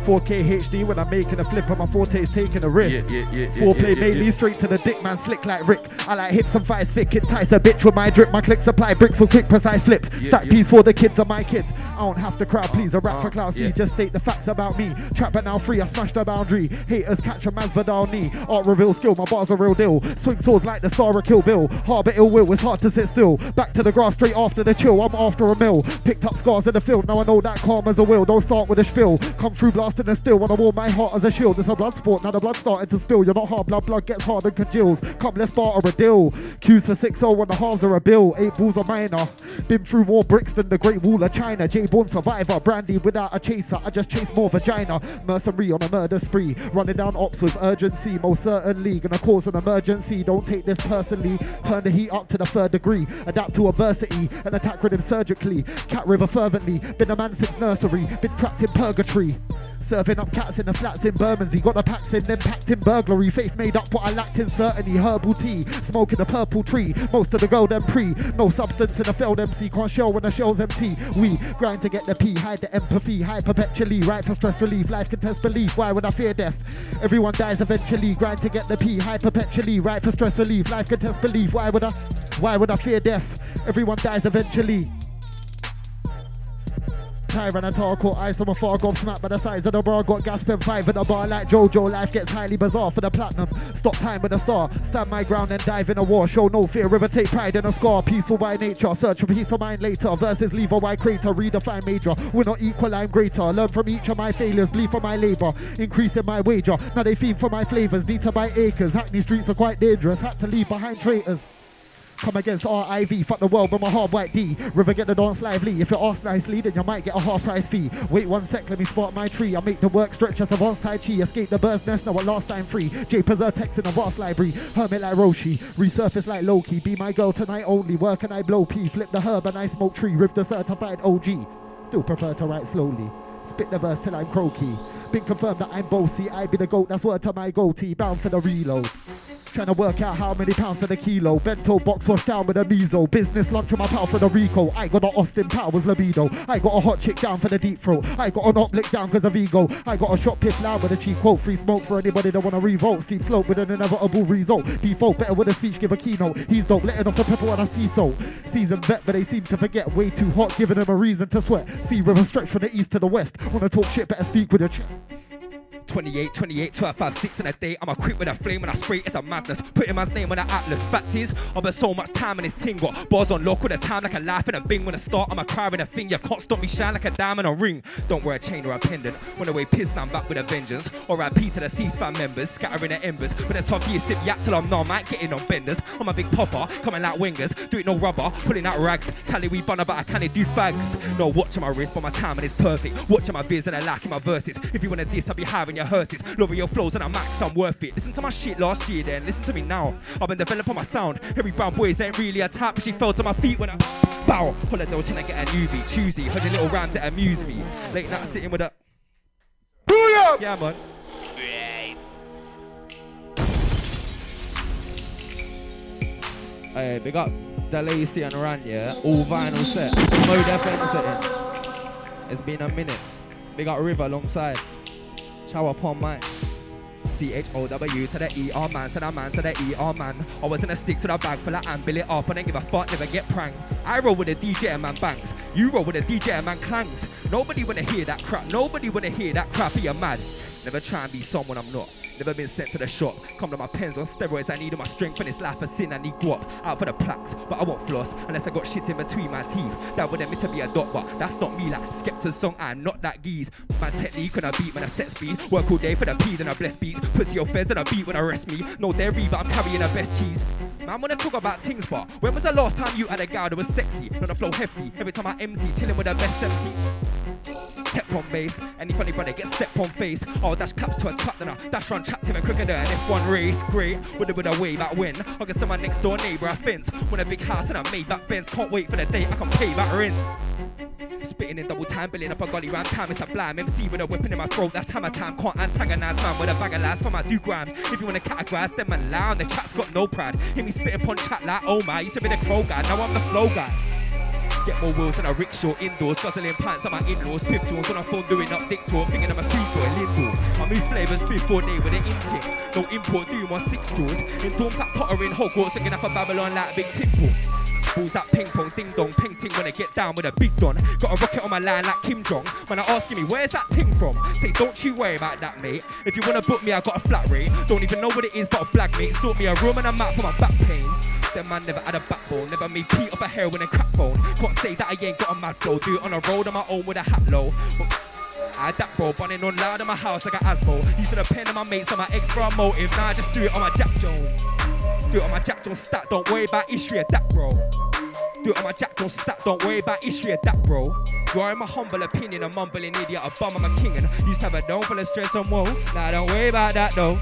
4K HD when I'm making a flip and my forte is taking a risk. Yeah, yeah, yeah, yeah, yeah, mainly straight to the dick, man, slick like Rick. I like hips and thighs thick, entice a bitch with my drip. My clicks supply bricks for quick, precise flips. Stack piece for the kids are my kids. Don't have to crowd please. A rap for Cloud C, yeah. just state the facts about me. Trap it now free, I smash the boundary. Haters catch a Masvidal knee. Art reveal skill, my bars are real deal. Swing swords like the star of Kill Bill. Harbour ill will, it's hard to sit still. Back to the grass straight after the chill. I'm after a mill. Picked up scars in the field, now I know that calm as a will. Don't start with a spill. Come through blasting and still. Wanna warm my heart as a shield. It's a blood sport, now the blood's starting to spill. You're not hard, blood, blood gets hard and congeals. Come, let's barter a deal. Q's for 6 0 when the halves are a bill. Eight balls are minor. Been through more bricks than the Great Wall of China. J Born survivor. Brandy without a chaser. I just chase more vagina. Mercenary on a murder spree. Running down ops with urgency. Most certainly. Gonna cause an emergency. Don't take this personally. Turn the heat up to the third degree. Adapt to adversity and attack rhythm surgically. Cat River fervently. Been a man since nursery. Been trapped in purgatory. Serving up cats in the flats in Bermondsey. Got the packs in, then packed in burglary. Faith made up what I lacked in certainty. Herbal tea, smoking a purple tree. Most of the gold and pre. No substance in a failed MC. Can't shell when the shell's empty. We grind to get the P. Hide the empathy. Hide perpetually. Right for stress relief. Life can test belief. Why would I fear death? Everyone dies eventually. Grind to get the P. Hide perpetually. Right for stress relief. Life can test belief. Why would I? Why would I fear death? Everyone dies eventually. Tyrannosaur caught ice on my far gone smacked by the sides of the bar. Got gas pen five in the bar like Jojo. Life gets highly bizarre for the platinum. Stop time with a star. Stand my ground and dive in a war. Show no fear. River take pride in a scar. Peaceful by nature. Search for peace of mind later. Versus leave a white crater. Redefine major. We're not equal, I'm greater. Learn from each of my failures. Bleed for my labor. Increasing my wager. Now they feed for my flavors. Need to buy acres. Hackney streets are quite dangerous. Had to leave behind traitors. Come against RIV, fuck the world but my hard white D. River get the dance lively. If you ask nicely, then you might get a half price fee. Wait one sec, let me spot my tree. I make the work stretch as advanced Tai Chi. Escape the bird's nest, now at last time free. J preserve text in a vast library. Hermit like Roshi. Resurface like Loki. Be my girl tonight only. Work and I blow P. Flip the herb and I smoke tree. Riv the certified OG. Still prefer to write slowly. Spit the verse till I'm croaky. Been confirmed that I'm bossy. I be the goat, that's word to my goatee. Bound for the reload. Trying to work out how many pounds to the kilo. Bento box washed down with a miso. Business lunch with my pal for the Rico. I got a Austin Powers libido. I got a hot chick down for the deep throat. I got an up lick down because of ego. I got a shot piff loud with a cheap quote. Free smoke for anybody that wanna revolt. Steep slope with an inevitable result. Default better with a speech, give a keynote. He's dope, letting off the pepper when I see so. Seasoned vet, but they seem to forget. Way too hot, giving them a reason to sweat. See river stretch from the east to the west. Wanna talk shit, better speak with your chest. 28, 28, 12, 5, 6 in a day. I'm a quick with a flame when I spray, it's a madness. Putting man's name on the atlas. Fact is, I spent so much time in this ting. Got bars on lock with a time like a laugh and a bing. When I start, I'm a cry with a thing. You can't stop me shine like a diamond or ring. Don't wear a chain or a pendant. When I weigh piss, I'm back with a vengeance. Or I P to the C-SPAN members, scattering the embers. With a tough year, sip yak till I'm numb. Might get in on benders. I'm a big popper, coming like wingers. Do it no rubber, pulling out rags. Cali we bunner, but I can't do fags. No, watching my wrist, but my timing is perfect. Watching my viz and I like in my verses. If you wanna diss, I'll be hiring your hearses. your flows and I max, I'm worth it. Listen to my shit last year, then listen to me now. I've been developing my sound. Every brown boys ain't really a tap. She fell to my feet when I bow. Holiday till I get a newbie. Choosy, heard your little rhymes that amuse me. Late night sitting with a. Booyah! Yeah, man. Hey, big up the Lacey and Ran, yeah. All vinyl set. Mode FM setting. Eh? It's been a minute. Big up River alongside. Chow upon mine. C H O W to the E man, to the man to the E man. I was in a stick to the bag full of and bill it up and give a fuck, never get pranked. I roll with a DJ and man bangs. You roll with a DJ and man clangs. Nobody wanna hear that crap. Nobody wanna hear that crap. You're mad. Never try and be someone I'm not. Never been sent to the shop. Come to my pens on steroids. I need all my strength for this life of sin. I need guap out for the plaques, but I won't floss unless I got shit in between my teeth. That would admit to be a dot, but that's not me. Like Skepta's song, I'm not that geese. My technique when I beat when I set speed. Work all day for the P, then I bless beats. Pussy your feds and I beat when I rest me. No dairy, but I'm carrying the best cheese. Man, wanna talk about things, but when was the last time you had a gal that was sexy? Not the flow hefty. Every time I MC, chilling with the best MC. Step on bass, any funny brother get stepped on face. Oh, dash caps to a truck, then I dash run chat even quicker than F1 race. Great, with a bit of way back when. I guess my next door neighbor a fence. Want a big house and I made back Benz. Can't wait for the day I can pay back rent. Spitting in double time, building up a gully round time. It's a blind MC with a weapon in my throat. That's hammer time. Can't antagonize man with a bag of lies for my do grams. If you wanna categorize them man loud, the chat's got no pride. Hear me spitting upon chat like oh my, used to be the crow guy, now I'm the flow guy. Get more wheels than a rickshaw indoors. Guzzling pints on my in-laws. Piff jaws on a phone doing up dick tour. Thinking I'm a super Lindor. I move flavours before they with an intake. No import, do my six straws. In dorms like Potter in Hogwarts. Looking up for Babylon like a Big Timple. balls that ping pong, ding dong, ping ting when I get down with a big don. Got a rocket on my line like Kim Jong. When I asking me, where's that ting from? Say, don't you worry about that, mate. If you wanna book me, I got a flat rate. Don't even know what it is, but a black mate. Sort me a room and a map for my back pain. Them man never had a backbone, never made Pete off a heroin and crack bone. Can't say that I ain't got a mad flow, do it on a road on my own with a hat low. I had that bro, bunning on loud in my house like an Asbo. Used to depend on my mates on my ex for motive. Now I just do it on my Jack Jones. Do it on my Jack Jones stat, don't worry about of that, bro. Do it on Jones stat, don't worry about history of that, bro. You are in my humble opinion, a mumbling idiot, a bum, I'm a king, and used to have a dome full of stress and woe. Nah, don't worry about that though.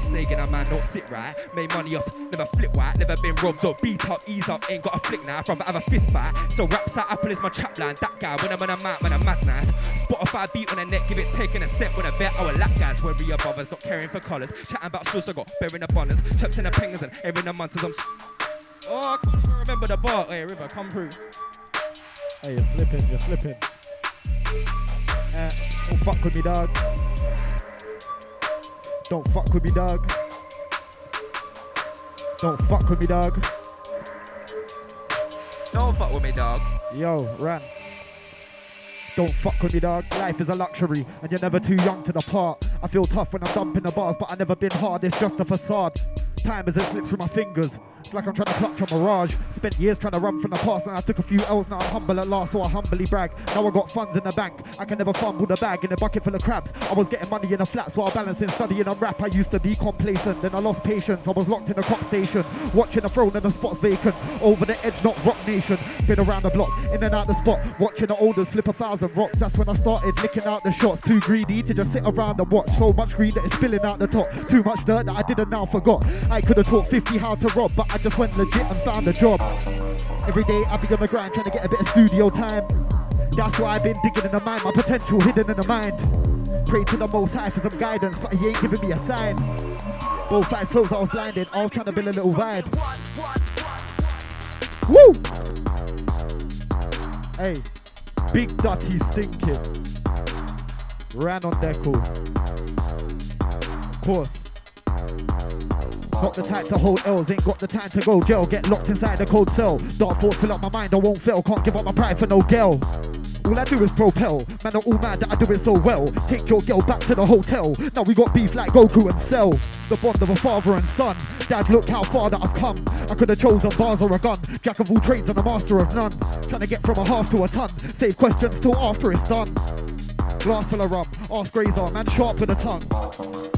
Snake in a man, don't sit right. Made money off, never flip white, never been robbed up, beat up, ease up, ain't got a flick now. From have a fist fight. So raps at Apple is my trap line. That guy, when I'm on a map, man, I'm mad nice. Spotify beat on the neck, give it taking a set when I bet our lap guys. Where real us, not caring for colours. Chatting about sauce, I got bearing the bonners. Trapped in the pingers and every the months as I'm. Oh, I can't even remember the bar. Hey, River, come through. Hey, you're slipping, you're slipping. Eh, don't fuck with me, dog. Don't fuck with me, dog. Don't fuck with me, dog. Don't fuck with me, dog. Yo, run. Don't fuck with me, dog. Life is a luxury, and you're never too young to depart. I feel tough when I'm dumping the bars, but I've never been hard. It's just a facade. Time as it slips through my fingers. Like I'm trying to clutch a mirage. Spent years trying to run from the past, and I took a few L's. Now I'm humble at last, so I humbly brag. Now I got funds in the bank. I can never fumble the bag in a bucket full of crabs. I was getting money in a the flats while balancing, studying on rap. I used to be complacent, then I lost patience. I was locked in a cop station, watching the throne and the spot's vacant. Over the edge, not rock nation. Been around the block, in and out the spot, watching the olders flip a thousand rocks. That's when I started licking out the shots. Too greedy to just sit around and watch. So much green that it's spilling out the top. Too much dirt that I didn't now forgot. I could have taught 50 how to rob, but I just went legit and found a job. Every day I be on the grind trying to get a bit of studio time. That's why I've been digging in the mind, my potential hidden in the mind. Pray to the most high for some guidance, but he ain't giving me a sign. Both eyes closed, I was blinded. I was trying to build a little vibe. Woo! Hey, big dirty stinking. Ran on deco. Oh. Of course. Not the type to hold L's, ain't got the time to go jail. Get locked inside a cold cell. Dark thoughts fill up my mind, I won't fail. Can't give up my pride for no girl. All I do is propel. Man, are all mad that I do it so well. Take your girl back to the hotel. Now we got beef like Goku and Cell. The bond of a father and son. Dad, look how far that I've come. I could have chosen bars or a gun. Jack of all trades and a master of none. Trying to get from a half to a ton. Save questions till after it's done. Glass full of rum, ask Grazer, man sharp with a tongue.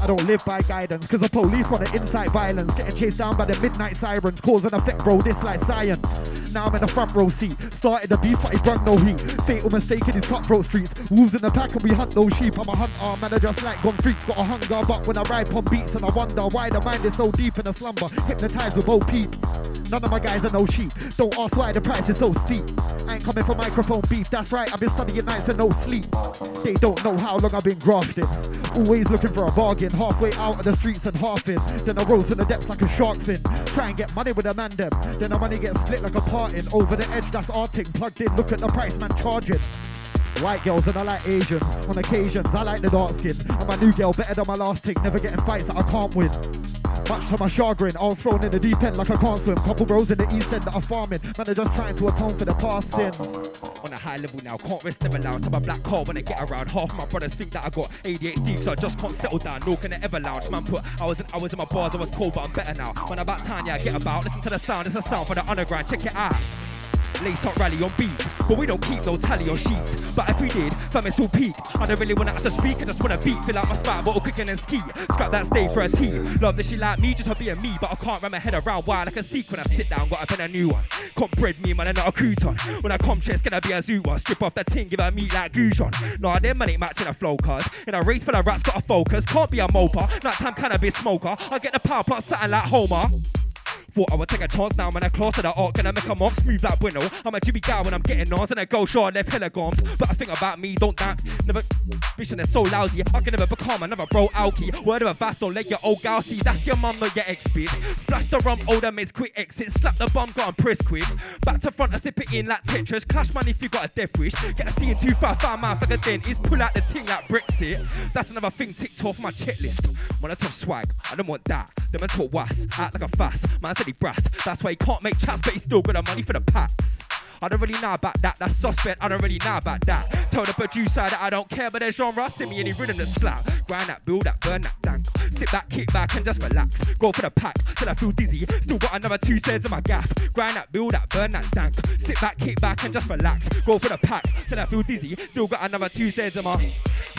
I don't live by guidance, cause the police want to incite violence. Getting chased down by the midnight sirens, cause and effect, bro, this like science. Now I'm in the front row seat, started the beef, but he brung no heat. Fatal mistake in these cutthroat streets. Wolves in the pack and we hunt those sheep. I'm a hunter, man, I just like gone freaks. Got a hunger, but when I ride on beats and I wonder why the mind is so deep in a slumber. Hypnotized with OP. None of my guys are no sheep. Don't ask why the price is so steep. I ain't coming for microphone beef, that's right, I've been studying nights and no sleep. They don't know how long I've been grafting. Always looking for a bargain, halfway out of the streets and half in. Then I rose in the depths like a shark fin. Try and get money with a man them. Then the money gets split like a parting. Over the edge, that's arting. Plugged in, look at the price man charging. White girls and I like Asians. On occasions, I like the dark skin. And my new girl better than my last tick. Never getting fights that I can't win. Much to my chagrin, I was thrown in the deep end like I can't swim. Couple bros in the east end that are farming. Man, they're just trying to atone for the past sins. On a high level now, can't rest never lounge. I'm a black hole when I get around. Half my brothers think that I got ADHD, so I just can't settle down. Nor can I ever lounge. Man, put hours and hours in my bars, I was cold, but I'm better now. When about time, yeah, I get about. Listen to the sound, it's a sound for the underground. Check it out. Lace up rally on beat, but we don't keep no tally on sheets. But if we did, fam, it's all peak. I don't really wanna have to speak, I just wanna beat, fill out my spot, bottle quick and ski. Scrap that stay for a team. Love that she like me, just her being me, but I can't wrap my head around why like a seek when I sit down, gotta pen a new one. Can't bread me, man, I'm not a crouton. When I come, it's gonna be a zoo one. Strip off that ting, give her meat like Goujon. Nah, them man ain't matching a flow cars. In a race for the rats, gotta focus. Can't be a moper, nighttime cannabis smoker. I get the power plant, something like Homer. Thought I would take a chance now when I cross to the arc and I make a mock smooth like Bueno. I'm a Jimmy guy when I'm getting on and I go short left pelagons. But I think about me, don't that never vision is so lousy. I can never become another bro alky. Word of a vast, don't let your old gal see. That's your mum, not your ex bitch. Splash the rum, older mates, quick exit. Slap the bum, go and press quick. Back to front, I sip it in like Tetris. Clash man if you got a death wish. Get a C in two five five mouth like a dentist. Pull out the ting like Brexit. That's another thing ticked off my checklist. Want a tough swag, I don't want that. Them a talk was, act like a fast. Man brass. That's why he can't make chats, but he's still got the money for the packs. I don't really know about that, that's suspect, I don't really know about that. Tell the producer that I don't care, but there's genre, send me any rhythm that slap. Grind that, build that, burn that dank. Sit back, kick back, and just relax. Go for the pack till I feel dizzy. Still got another two cents in my gaff. Grind that, build that, burn that dank. Sit back, kick back, and just relax. Go for the pack till I feel dizzy. Still got another two cents in my.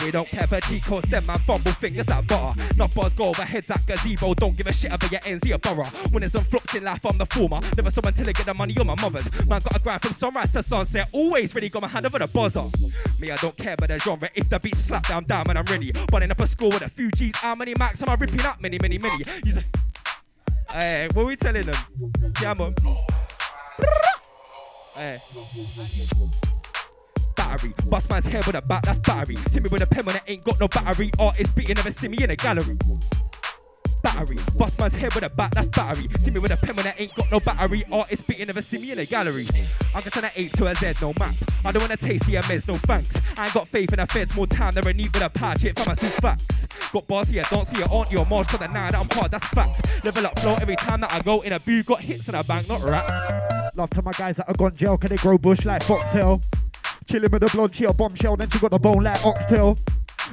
We don't care for codes, them man fumble fingers at bar. Not bars go over heads at gazebo. Don't give a shit about your ends, your borough. When there's some flops in life, I'm the former. Never someone till I get the money on my mother's. Man got a grind from sunrise to sunset. Always ready, got my hand over the buzzer. Me, I don't care about the genre. If the beat slap down, down, man, I'm ready. Running up a score with a few G's. How many max am I ripping up? Many, many, many. You say, hey, what we telling them? Yeah, man. Hey. Battery, bust man's head with a bat, that's battery. See me with a pen when it ain't got no battery. Artist beating, never see me in a gallery. Battery, bust man's head with a bat, that's battery. See me with a pen when I ain't got no battery. Artist beating, never see me in a gallery. I can turn an 8 to a Z, no map. I don't wanna taste the meds, no thanks. I ain't got faith in the feds, more time than a need with a patch, it for my facts. Got bars here, don't see your auntie or Marge for the nine, I'm hard, that's facts. Level up flow every time that I go in a boo, got hits in a bank, not rap. Love to my guys that have gone jail, can they grow bush like foxtail? Chilling with a blonde, she a bombshell, then she got the bone like oxtail.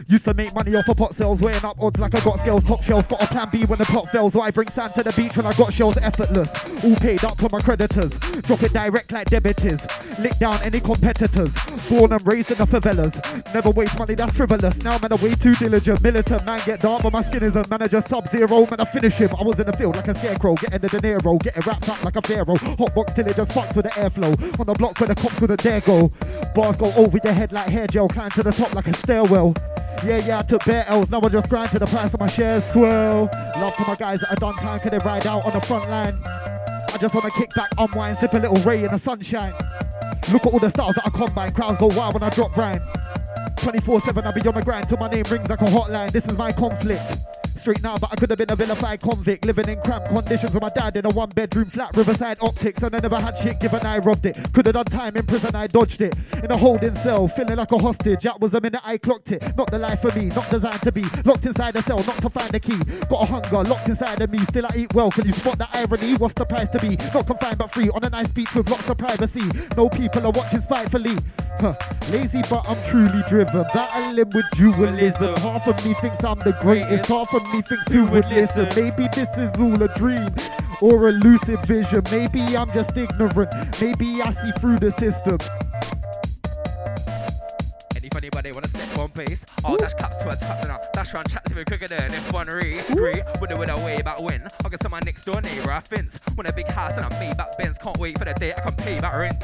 Used to make money off of pot sales, weighing up odds like I got scales, top shelf. Got a plan B when the pot fails. I bring sand to the beach when I got shells, effortless. All paid up for my creditors. Drop it direct like debitors. Lick down any competitors. Born and raised in the favelas. Never waste money, that's frivolous. Now man, I'm way too diligent. Militant man, get dark, but my skin is a manager. Sub zero, man, I finish him. I was in the field like a scarecrow, getting the dinero, getting wrapped up like a pharaoh. Hot box till it just fucks with the airflow. On the block where the cops with a dare go. Bars go over your head like hair gel, climb to the top like a stairwell. Yeah, yeah, I took bare L's. Now I just grind to the price of my shares swell. Love to my guys that are done time, can they ride out on the front line? Just wanna kick back, unwind, sip a little ray in the sunshine. Look at all the stars that I combine. Crowds go wild when I drop rhymes. 24-7, I be on the grind till my name rings like a hotline. This is my conflict. Straight now, but I could have been a vilified convict living in cramped conditions with my dad in a one bedroom flat, Riverside Optics, and I never had shit given. I robbed it. Could have done time in prison, I dodged it. In a holding cell, feeling like a hostage. That was a minute I clocked it. Not the life for me, not designed to be. Locked inside a cell, not to find the key. Got a hunger locked inside of me. Still I eat well. Can you spot the irony? What's the price to be? Not confined but free on a nice beach with lots of privacy. No people are watching spitefully. Huh. Lazy, but I'm truly driven. Battling with dualism. Half of me thinks I'm the greatest. Half of me thinks who would listen. Maybe this is all a dream or a lucid vision. Maybe I'm just ignorant. Maybe I see through the system. Any funny anybody wanna step on pace? I'll dash caps to a tap now. Dash round chat to me quicker than if one race. Great, with it with a way back when. I guess I'm my next door neighbor, I fence. Want a big house and I made back Benz. Can't wait for the day I can pay back rent.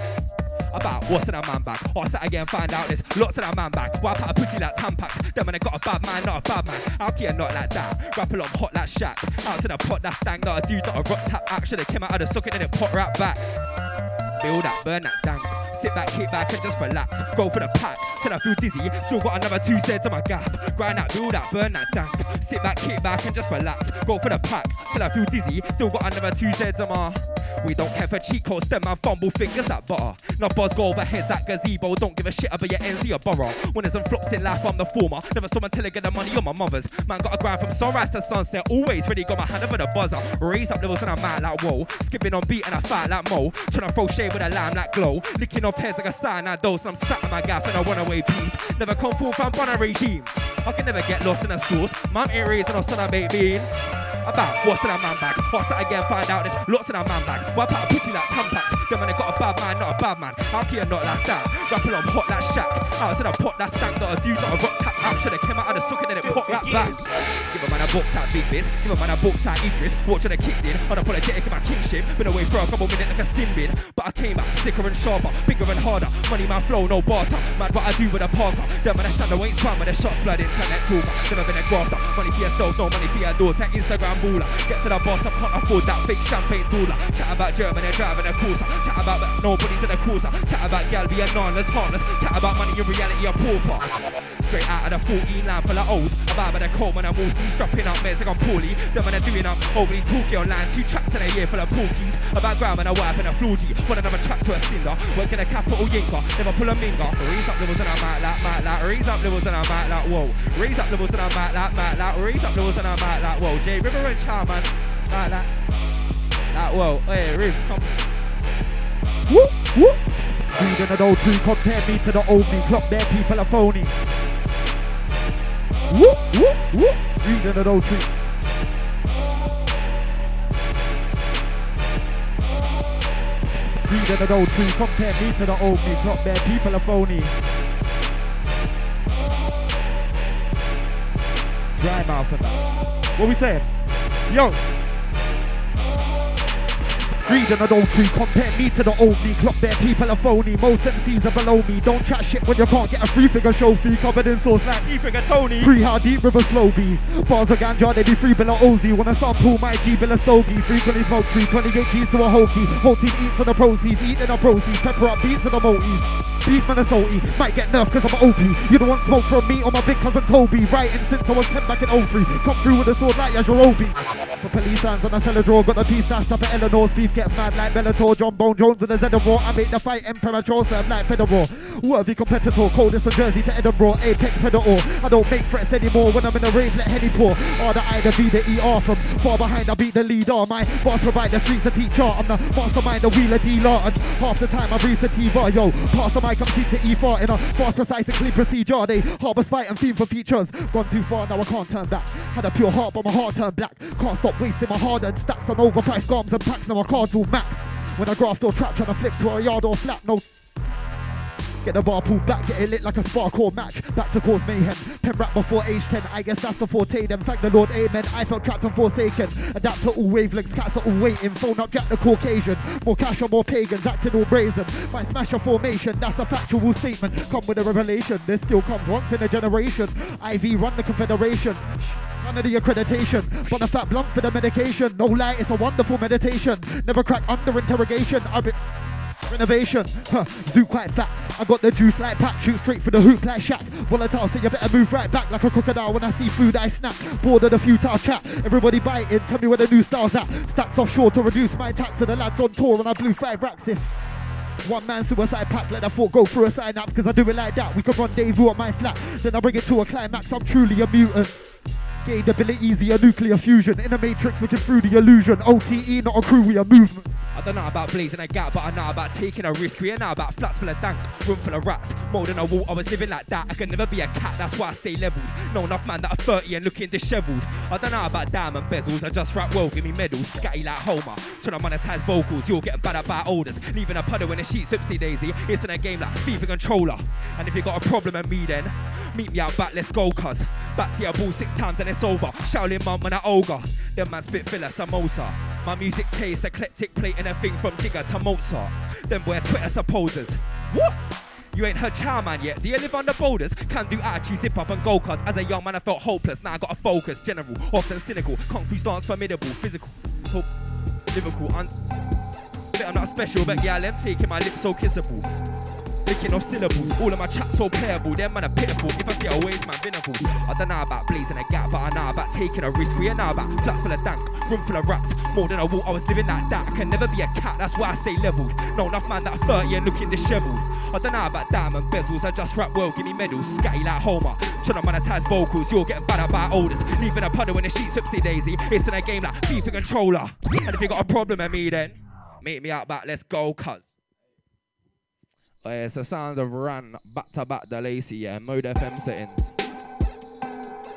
About what's in a man back? Or set again, find out this. Lots in that man back. Wipe out a pussy like Tampax. Them when I got a bad man, not a bad man. Can you not like that? Rap along hot like Shaq. Out to the pot, that's dang. Not a dude, not a rock tap. action. Actually, came out of the socket and it pop right back. Build that, burn that dank. Sit back, kick back, and just relax. Go for the pack till I feel dizzy. Still got another two cents on my gap. Grind that, build that, burn that dank. Sit back, kick back, and just relax. Go for the pack till I feel dizzy. Still got another two cents on my. We don't care for cheat codes, them man fumble fingers at butter. Not buzz go over heads at gazebo. Don't give a shit about your ends or your borough. When there's some flops in life, I'm the former. Never saw until I get the money on my mother's. Man got a grind from sunrise to sunset. Always ready, got my hand over the buzzer. Raise up levels and I'm mad like whoa. Skipping on beat and I fight like Mo. Tryna throw shade with a lime like glow. Licking off heads like a cyanide dose. And I'm sat in my gap and I run away peace. Never come full from a regime. I can never get lost in a sauce. Mum ain't raising us on a baked bean. About what's in a man bag? What's that again? Find out there's lots in a man bag. Wipe out a pussy like Tampax. Them man, they got a bad man, not a bad man. How can you not like that? Rapping on hot like Shaq. To the pot that's dank, not a dude, not a rock tap. Out should have came out of the socket and it pop right back. Give a man a box out biz. Give a man a box out Idris. Watching a kicked in. Unapologetic in my kingship. Been away for a couple minutes like a sin bin. But I came back sicker and sharper, bigger and harder. Money man flow, no barter. Mad what I do with a parker. Them man a shadow ain't swam with a shots blood internet talker. Never been a grafter. Money for yourself, no money for your daughter. Instagram baller. Get to the boss, I can't afford that fake champagne cooler. Chat about Germany driving a cruiser. Chat about but nobody's in the cruiser. Chat about gal being non-less, harmless. Chat about money in reality, a pauper. Straight out of the 14 line full of O's. About with the cold when I'm all see strapping up mates like I'm poorly. Them when they're doing up overly talky online. Two tracks in a year full of porkies. About ground and a wipe and a floorgy. One another track to a cinder. Working a capital yinker. Never pull a minger. Raise up levels and I'm out like, mic like. Raise up levels and I'm out like, whoa. Raise up levels and I'm out like, mic like. Raise up levels and I'm out like, whoa. J River and Charman. Like that. Like, whoa. Hey, Ribs, come. Whoop, whoop. Reading an old tree, compare me to the old me. Clock their people are phony. Whoop, whoop, whoop. Reading an old tree. Reading an old tree, compare me to the old me. Clock their people are phony. Dry mouth and that. What we saying? Yo. Reading an old tree, compare me to the old me. Clock their people are phony. Most MCs are below me. Don't chat shit when you can't get a free figure show fee. Covered in sauce like E figure Tony. Free hard deep river slow B. Bars of ganja, they be free below Ozzy. Wanna sample my G bill of stogie. Frequently smoke tree, 28 G's to a hokey. Whole team eats for the proceeds, eating the proceeds. Pepper up beats for the moties. Beef man is salty, might get nerfed cause I'm an OP. You don't want smoke from me or my big cousin Toby. Writing since I was 10 back in 03. Come through with a sword like Yajirobe. For police hands on a cellar drawer, got the piece stashed up at Eleanor's. Beef gets mad like Bellator. John Bone Jones with a Zedamore. I make the fight impremature, serve like Federer. Worthy competitor, coldest from Jersey to Edinburgh. Apex Predator. I don't make threats anymore when I'm in a rave, let Henny pour. R the I, the V, the ER from far behind. I beat the leader. My boss provide the streets a teacher. I'm the mastermind, the wheeler dealer. And half the time I breathe sativa. Yo, pass the mic, I'm to E4 in a fast, precise, and clean procedure. They harbour spite and theme for features. Gone too far, now I can't turn back. Had a pure heart, but my heart turned black. Can't stop wasting my hard earned stacks on overpriced garms and packs. Now my cards all maxed. When I graft or trap, trying to flick to a yard or flat, no Get the bar pulled back, get it lit like a spark or match. Back to cause mayhem. Pen rap before age 10, I guess that's the forte. Then thank the Lord, amen. I felt trapped and forsaken. Adapt to all wavelengths, cats are all waiting. Phone up Jack the Caucasian. More cash or more pagans, acting all brazen. My smash a formation, that's a factual statement. Come with a revelation. This still comes once in a generation. IV run the confederation. None of the accreditation, but a fat blunt for the medication. No lie, it's a wonderful meditation. Never crack under interrogation. I've been. Renovation, huh, zoo quite fat. I got the juice like Pat, shoot straight for the hoop like Shaq. Volatile, so you better move right back like a crocodile. When I see food, I snap. Bored of the futile chat. Everybody biting, tell me where the new style's at. Stacks offshore to reduce my tax to the lads on tour, and I blew five racks if. One man suicide pack, let that thought go through a synapse, cause I do it like that. We could rendezvous at my flat, then I bring it to a climax. I'm truly a mutant. Gained abilities nuclear fusion. In a matrix looking through the illusion. OTE, not a crew, we a movement. I don't know about blazing a gap, but I know about taking a risk. We know about flats full of dank, room full of rats, more than a wall. I was living like that. I can never be a cat, that's why I stay leveled. No enough man that are 30 and looking dishevelled. I don't know about diamond bezels, I just rap well, give me medals. Scatty like Homer, trying to monetize vocals. You're getting bad about orders, leaving a puddle in a sheet, oopsie daisy. It's in a game like FIFA controller. And if you got a problem with me, then meet me out back, let's go, cuz. Back to your ball six times and it's over. Shaolin mum when I ogre. Them man spit filler samosa. My music taste eclectic, plate anything from Jigga to Mozart. Them boy Twitter supposers. What? You ain't heard Charman yet. Do you live on the boulders? Can do attitude, zip up and go cuz. As a young man, I felt hopeless. Now I got a focus. General, often cynical. Fu stance formidable. Physical, hope, lyrical. Un- I'm not special, but yeah, I'm taking my lips so kissable. Licking off syllables, all of my chats so playable. Them man are pitiful. If I see a waste, man, binnacle. I don't know about blazing a gap, but I know about taking a risk. We know about flats full of dank, room full of rats. More than a wall, I was living like that. I can never be a cat, that's why I stay leveled. No enough man that are 30 and looking dishevelled. I don't know about diamond bezels, I just rap well, give me medals. Scatty like Homer, trying to monetize vocals. You're getting bad about orders. Leaving a puddle in the sheets, oopsie daisy. It's in a game like FIFA controller. And if you got a problem with me, then meet me out back, let's go, cuz. It's the sound of Ran back to back the Lacey, yeah, mode FM settings.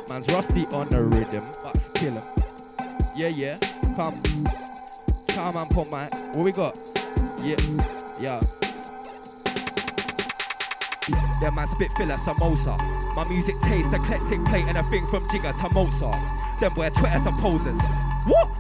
Man's rusty on the rhythm, but kill him. Yeah, yeah, come. Come on, put my. What we got? Yeah, yeah. Yeah, man, spit filler, samosa. My music taste, eclectic plate, and a thing from Jigga to Mozart. Them boy Twitter supposers. What?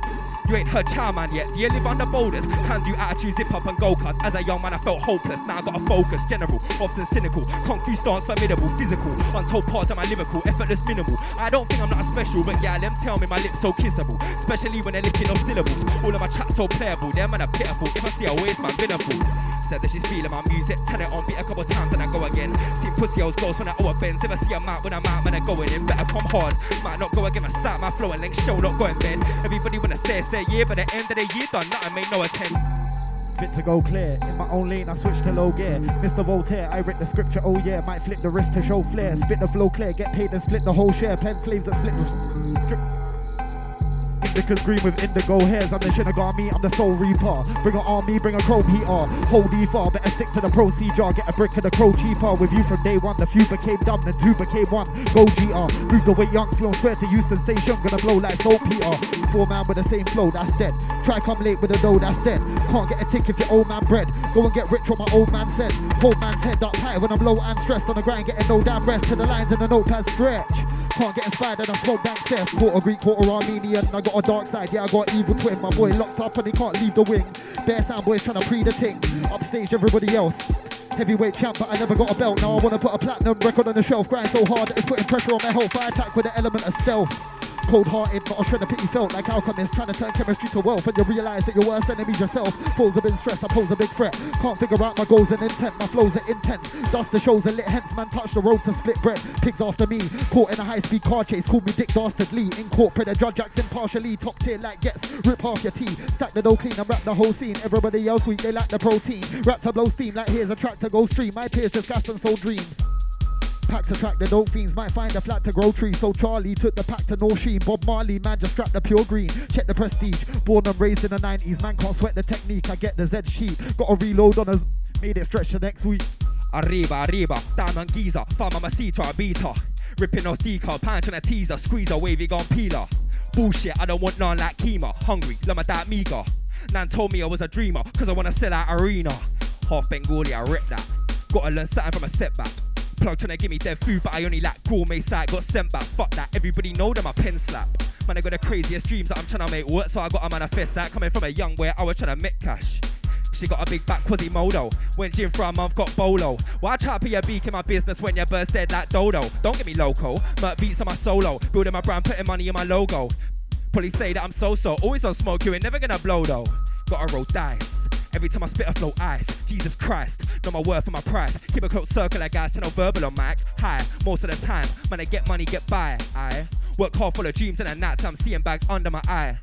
You ain't heard Charman yet. Do you live the boulders? Can do attitude, zip up and go cuz. As a young man, I felt hopeless. Now I got a focus. General, often cynical. Fu stance, formidable. Physical. Untold parts of my lyrical. Effortless, minimal. I don't think I'm not special, but yeah, them tell me my lips so kissable. Especially when they're licking off syllables. All of my chats so playable. Them man are pitiful. If I see a waste, man, binable. Said that she's feeling my music. Turn it on, beat a couple times and I go again. Seen pussy hoes goes when I owe a bends. If I see a mount when I'm out, man, I'm going in. Better come hard. Might not go again, my side, my flow and length show, not going bend. Everybody wanna say, say yeah, but at the end of the year, done nothing, I made no attempt Fit to go clear. In my own lane, I switch to low gear. Mr. Voltaire, I read the scripture, oh yeah. Might flip the wrist to show flair. Spit the flow clear, get paid and split the whole share. Pen slaves that split the. Indicas green with indigo hairs. I'm the Shinigami, I'm the soul reaper. Bring an army, bring a chrome heater. Hold E far, better stick to the procedure. Get a brick of the crow cheaper. With you from day one, the few became dumb, then two became one. Go GR. Move the weight, young flow square to Euston Station. Gonna blow like Salt Peter. Four man with the same flow, that's dead. Try come late with a dough, that's dead. Can't get a tick if your old man bread. Go and get rich, what my old man said. Hold man's head up high when I'm low and stressed on the grind, getting no damn rest to the lines in the notepad stretch. Can't get inspired and I smoke bank cess. Quarter Greek, quarter Armenian. I got a dark side, yeah, I got evil twin. My boy locked up and he can't leave the wing. Bear sound boys trying to pre the ting. Upstage everybody else. Heavyweight champ, but I never got a belt. Now I wanna put a platinum record on the shelf. Grind so hard, it's putting pressure on my health. I attack with an element of stealth. Cold hearted, not a shred of pity felt like alchemists trying to turn chemistry to wealth. And you realize that your worst enemy's yourself. Foes have been stressed, I pose a big threat. Can't figure out my goals and intent, my flows are intense. Dust the shows are lit, hence man touch the road to split bread. Pigs after me, caught in a high speed car chase. Call me Dick Dastardly. In court, the judge acts impartially. Top tier like gets, rip half your tea. Stack the dough clean and wrap the whole scene. Everybody else weak, they lack the protein. Rap to blow steam like here's a track to go stream. My peers just gas and sold dreams. Packs attract the dope fiends, might find a flat to grow tree. So Charlie took the pack to no sheen. Bob Marley, man, just strapped the pure green. Check the prestige. Born and raised in the 90s, man can't sweat the technique. I get the Z sheet. Got a reload on us, made it stretch to next week. Arriba, arriba, diamond geezer, farm mamacita, a beater. Ripping off decal, punching a teaser, squeeze a wavy gun peeler. Bullshit, I don't want none like Kima. Hungry, let my dad meager. Nan told me I was a dreamer, cause I wanna sell out arena. Half Bengali, I rip that. Gotta learn something from a setback. Plug trying to give me dead food, but I only like gourmet side. Got sent back, fuck that. Everybody know them, I pen slap. Man, I got the craziest dreams that I'm trying to make work, so I got to manifest that. Coming from a young boy, I was trying to make cash. She got a big back Quasimodo. Went gym for a month, got bolo. Why try to be a beak in my business when your bird's dead like Dodo? Don't get me loco. Mert beats on my solo. Building my brand, putting money in my logo. Probably say that I'm so-so. Always on smoke, you ain't never gonna blow though. Gotta roll dice. Every time I spit, I flow ice. Jesus Christ, know my worth and my price. Keep a close circle, like guys, to no verbal on mic. High, most of the time. Man, I get money, get by. I work hard full of dreams and at night I'm seeing bags under my eye.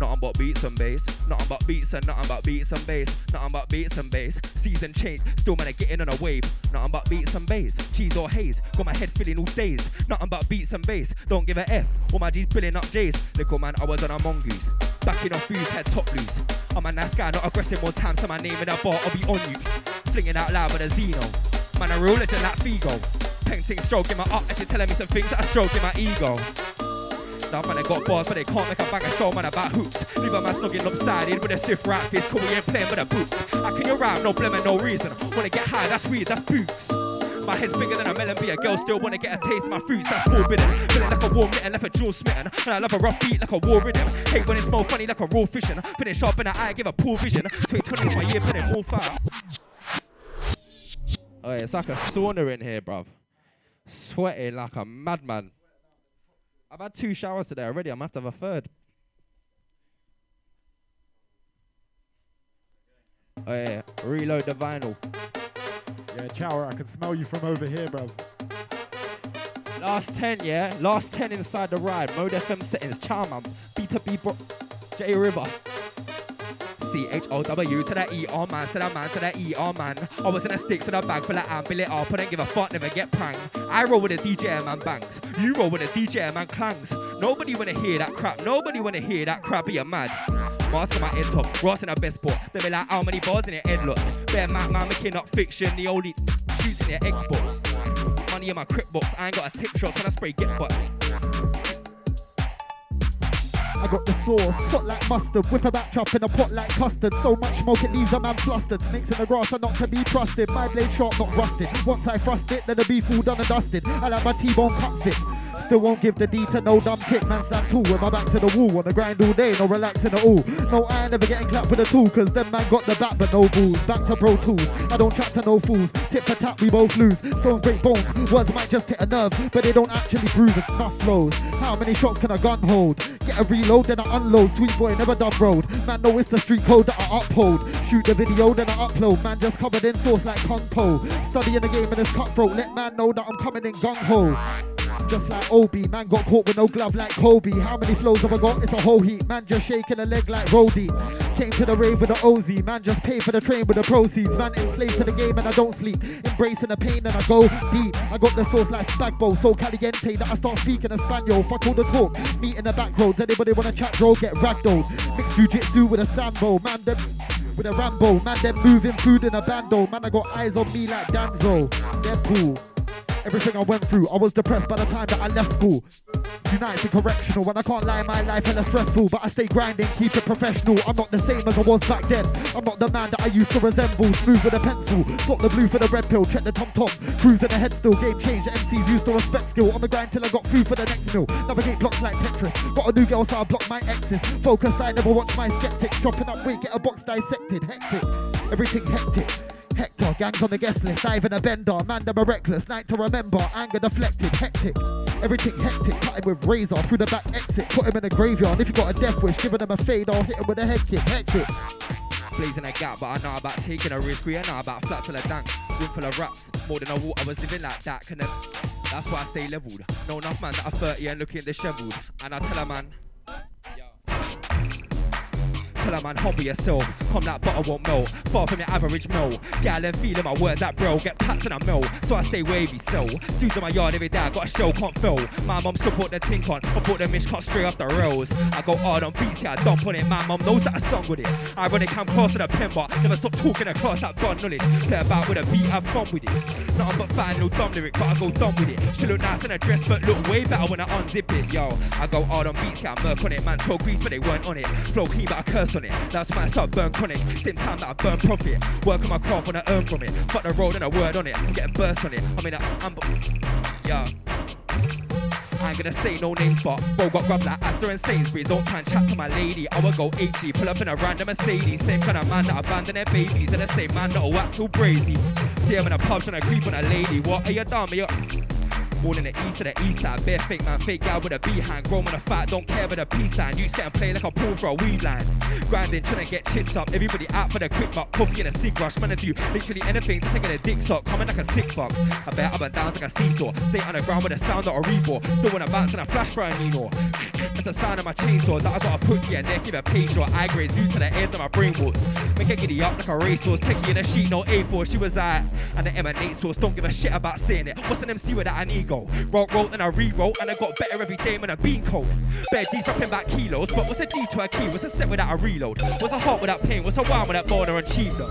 Nothing but beats and bass. Nothing but beats and nothing but beats and bass. Nothing but beats and bass. Season change, still man, I getting on a wave. Nothing but beats and bass. Cheese or haze. Got my head feeling all dazed. Nothing but beats and bass. Don't give a F. All my G's billing up J's. Little man, I was on a mongoose. Backing off booze, head top loose. I'm a nice guy, not aggressive more time, so my name in a bar, I'll be on you. Flinging out loud with a Zeno. Man, I roll it like Figo. Painting, stroking my art, and she telling me some things that are stroking my ego. Stuff man, I got bars, but they can't make a bang of show, man, about hoops. Leave a man snogging lopsided with a stiff right fist, cool, we ain't playing with the boots. How can you rhyme, no blame and no reason? Wanna get high, that's weird, that's boots. My head's bigger than a melon, be a girl still wanna get a taste of my fruits, that's forbidden. Feeling like a warm mitten, left a jewel smitten. And I love a rough beat like a war rhythm. Hate when it's more funny like a raw fishing. Finish sharp in the eye, give a poor vision. 2020 is my year, putting all fire. Oh, yeah, it's like a sauna in here, bruv. Sweating like a madman. I've had two showers today already. I'm gonna have to have a third. Oh yeah, reload the vinyl. Yeah, Chower, I can smell you from over here, bro. Last 10, yeah? Last 10 inside the ride. Mode FM settings. Charman. B2B bro. J River. C H O W to the E R man, to the man, to the E R man. I was in a sticks in a bag full of amp, fill it up, I don't give a fuck, never get pranked. I roll with a DJ man bangs, you roll with a DJ man clangs. Nobody wanna hear that crap, nobody wanna hear that crap, you're mad. Mask on my head top, Ross in best spot. They be like, how many bars in your head lots? Bear man, man, making up fiction, the only shooting your Xbox. Money in my crip box, I ain't got a tip shot, and I spray get fucked. I got the sauce, hot like mustard. Whip a back chop in a pot like custard. So much smoke it leaves a man flustered. Snakes in the grass are not to be trusted. My blade sharp, not rusted. Once I thrust it, then the beef all done and dusted. I like my T-bone cut fit. Still won't give the D to no dumb chick, man stand tall with my back to the wall. On the grind all day, no relaxing at all. No, I ain't never getting clapped with a tool, cause them man got the back but no balls. Back to pro tools, I don't chat to no fools. Tip for tap, we both lose. Stones break bones, words might just hit a nerve, but they don't actually bruise enough flows. How many shots can a gun hold? Get a reload, then I unload. Sweet boy, never done road. Man, know it's the street code that I uphold. Shoot the video, then I upload. Man, just covered in sauce like Kung Po. Studying the game and it's cutthroat. Let man know that I'm coming in gung ho. Just like Obi, man got caught with no glove like Kobe. How many flows have I got? It's a whole heap. Man just shaking a leg like Roddy. Came to the rave with the OZ. Man just paid for the train with the proceeds. Man enslaved to the game and I don't sleep. Embracing the pain and I go deep. I got the sauce like Spagbo, so caliente that I start speaking Espanol. Fuck all the talk. Meet in the back roads. Anybody wanna chat, bro? Get ragdolled. Mixed jujitsu with a sambo. Man, them with a Rambo. Man, them moving food in a bando. Man, I got eyes on me like Danzo. Deadpool. Everything I went through, I was depressed by the time that I left school. United correctional, when I can't lie, my life hella stressful, but I stay grinding, keep it professional. I'm not the same as I was back then. I'm not the man that I used to resemble. Smooth with a pencil, swap the blue for the red pill, check the tom tom, cruising ahead still. Game change, MCs used to respect skill. On the grind till I got food for the next meal. Navigate blocks like Tetris. Got a new girl, so I block my exes. Focused, I never watch my skeptics. Chopping up weight, get a box dissected. Hectic, everything hectic. Hector, gangs on the guest list, diving a bender, man them a reckless, night to remember, anger deflected, hectic, everything hectic, cut him with razor through the back exit, put him in a graveyard, if you got a death wish, giving him a fade, I'll hit him with a head kick, hectic. Blazing a gap, but I know about taking a risk. We know about flats full of dank, room full of raps. More than I walk, I was living like that. Can that's why I stay leveled. Know enough man that are 30 and looking disheveled. And I tell a man, Tell a man, humble yourself. Come that butter won't melt. Far from your average mill. Gal and feeling my words that bro. Get pats and I mill. So I stay wavy so. Dudes in my yard every day. I got a show, can't fill. My mum support the tink on. I bought the mish cut straight off the rails. I go hard on beats, yeah, I dump on it. My mum knows that I sung with it. I run it, come close to the pen, but never stop talking across that gun knowledge. Play about with a beat, have fun with it. Nothing but fine, no dumb lyric, but I go dumb with it. She look nice in a dress, but look way better when I unzip it, yo. I go hard on beats, yeah, I murk on it. Man, talk grease, but they weren't on it. Flow clean, but I curse on it. That's my start burn chronic. Same time that I burn profit. Work on my craft when I earn from it. Fuck the road and a word on it. I'm getting burst on it. I mean, I'm. Yeah. I ain't gonna say no names, but bro got grub like Asda and Sainsbury's. Don't try and chat to my lady. I will go 80, pull up in a random Mercedes. Same kind of man that abandon their babies, and the same man that'll act all crazy. See him in a pub trying to creep on a lady. What are you dumb? Are you? Born in the east to the east side, bare fake man, fake guy with a behind. Grown with a fat, don't care about the peace sign. You get and play like a pool for a weed line. Grinding, trying to get chips up. Everybody out for the quick buck, coffee and a cig rush. Man, I do literally anything take a dick suck. Coming like a sick fuck. I bet up and down like a seesaw. Stay on the ground with a sound of a rebore. Still when I bounce and a flash a Nino. That's the sound of my chainsaw that I gotta put here and there. Give a page short. I grade due to the end of my brain walls. Make it giddy up like a racehorse. Take you in a sheet, no A4. She was at and the emanate source. Don't give a shit about saying it. What's an MC without an ego? Wrote, wrote, and I rewrote, and I got better every day when a beat coat. Bare G's dropping back kilos, but what's a D to a key? What's a set without a reload? What's a heart without pain? What's a wine without border and cheap though?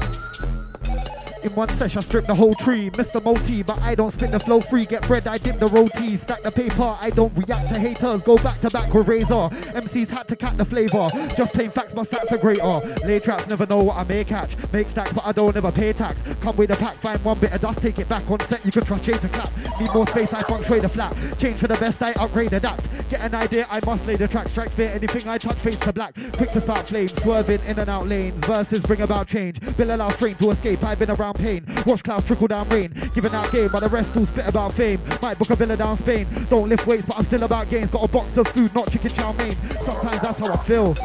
In one session, strip the whole tree, Mr. Multi, but I don't spit the flow free. Get bread, I dip the roti, stack the paper. I don't react to haters, go back to back with razor. MCs had to cat the flavor. Just plain facts, my stats are greater. Lay traps, never know what I may catch. Make stacks, but I don't ever pay tax. Come with a pack, find one bit of dust, take it back on set. You can trust Jay to clap. Need more space, I funk trade the flat. Change for the best, I upgrade adapt. Get an idea, I must lay the track. Strike fear, anything I touch fades to black. Quick to spark flames, swerving in and out lanes. Verses bring about change. Will allow strain to escape. I've been around pain. Watch clouds trickle down rain. Giving out game, but the rest all spit about fame. Might book a villa down Spain. Don't lift weights, but I'm still about gains. Got a box of food, not chicken chow mein. Sometimes that's how I feel.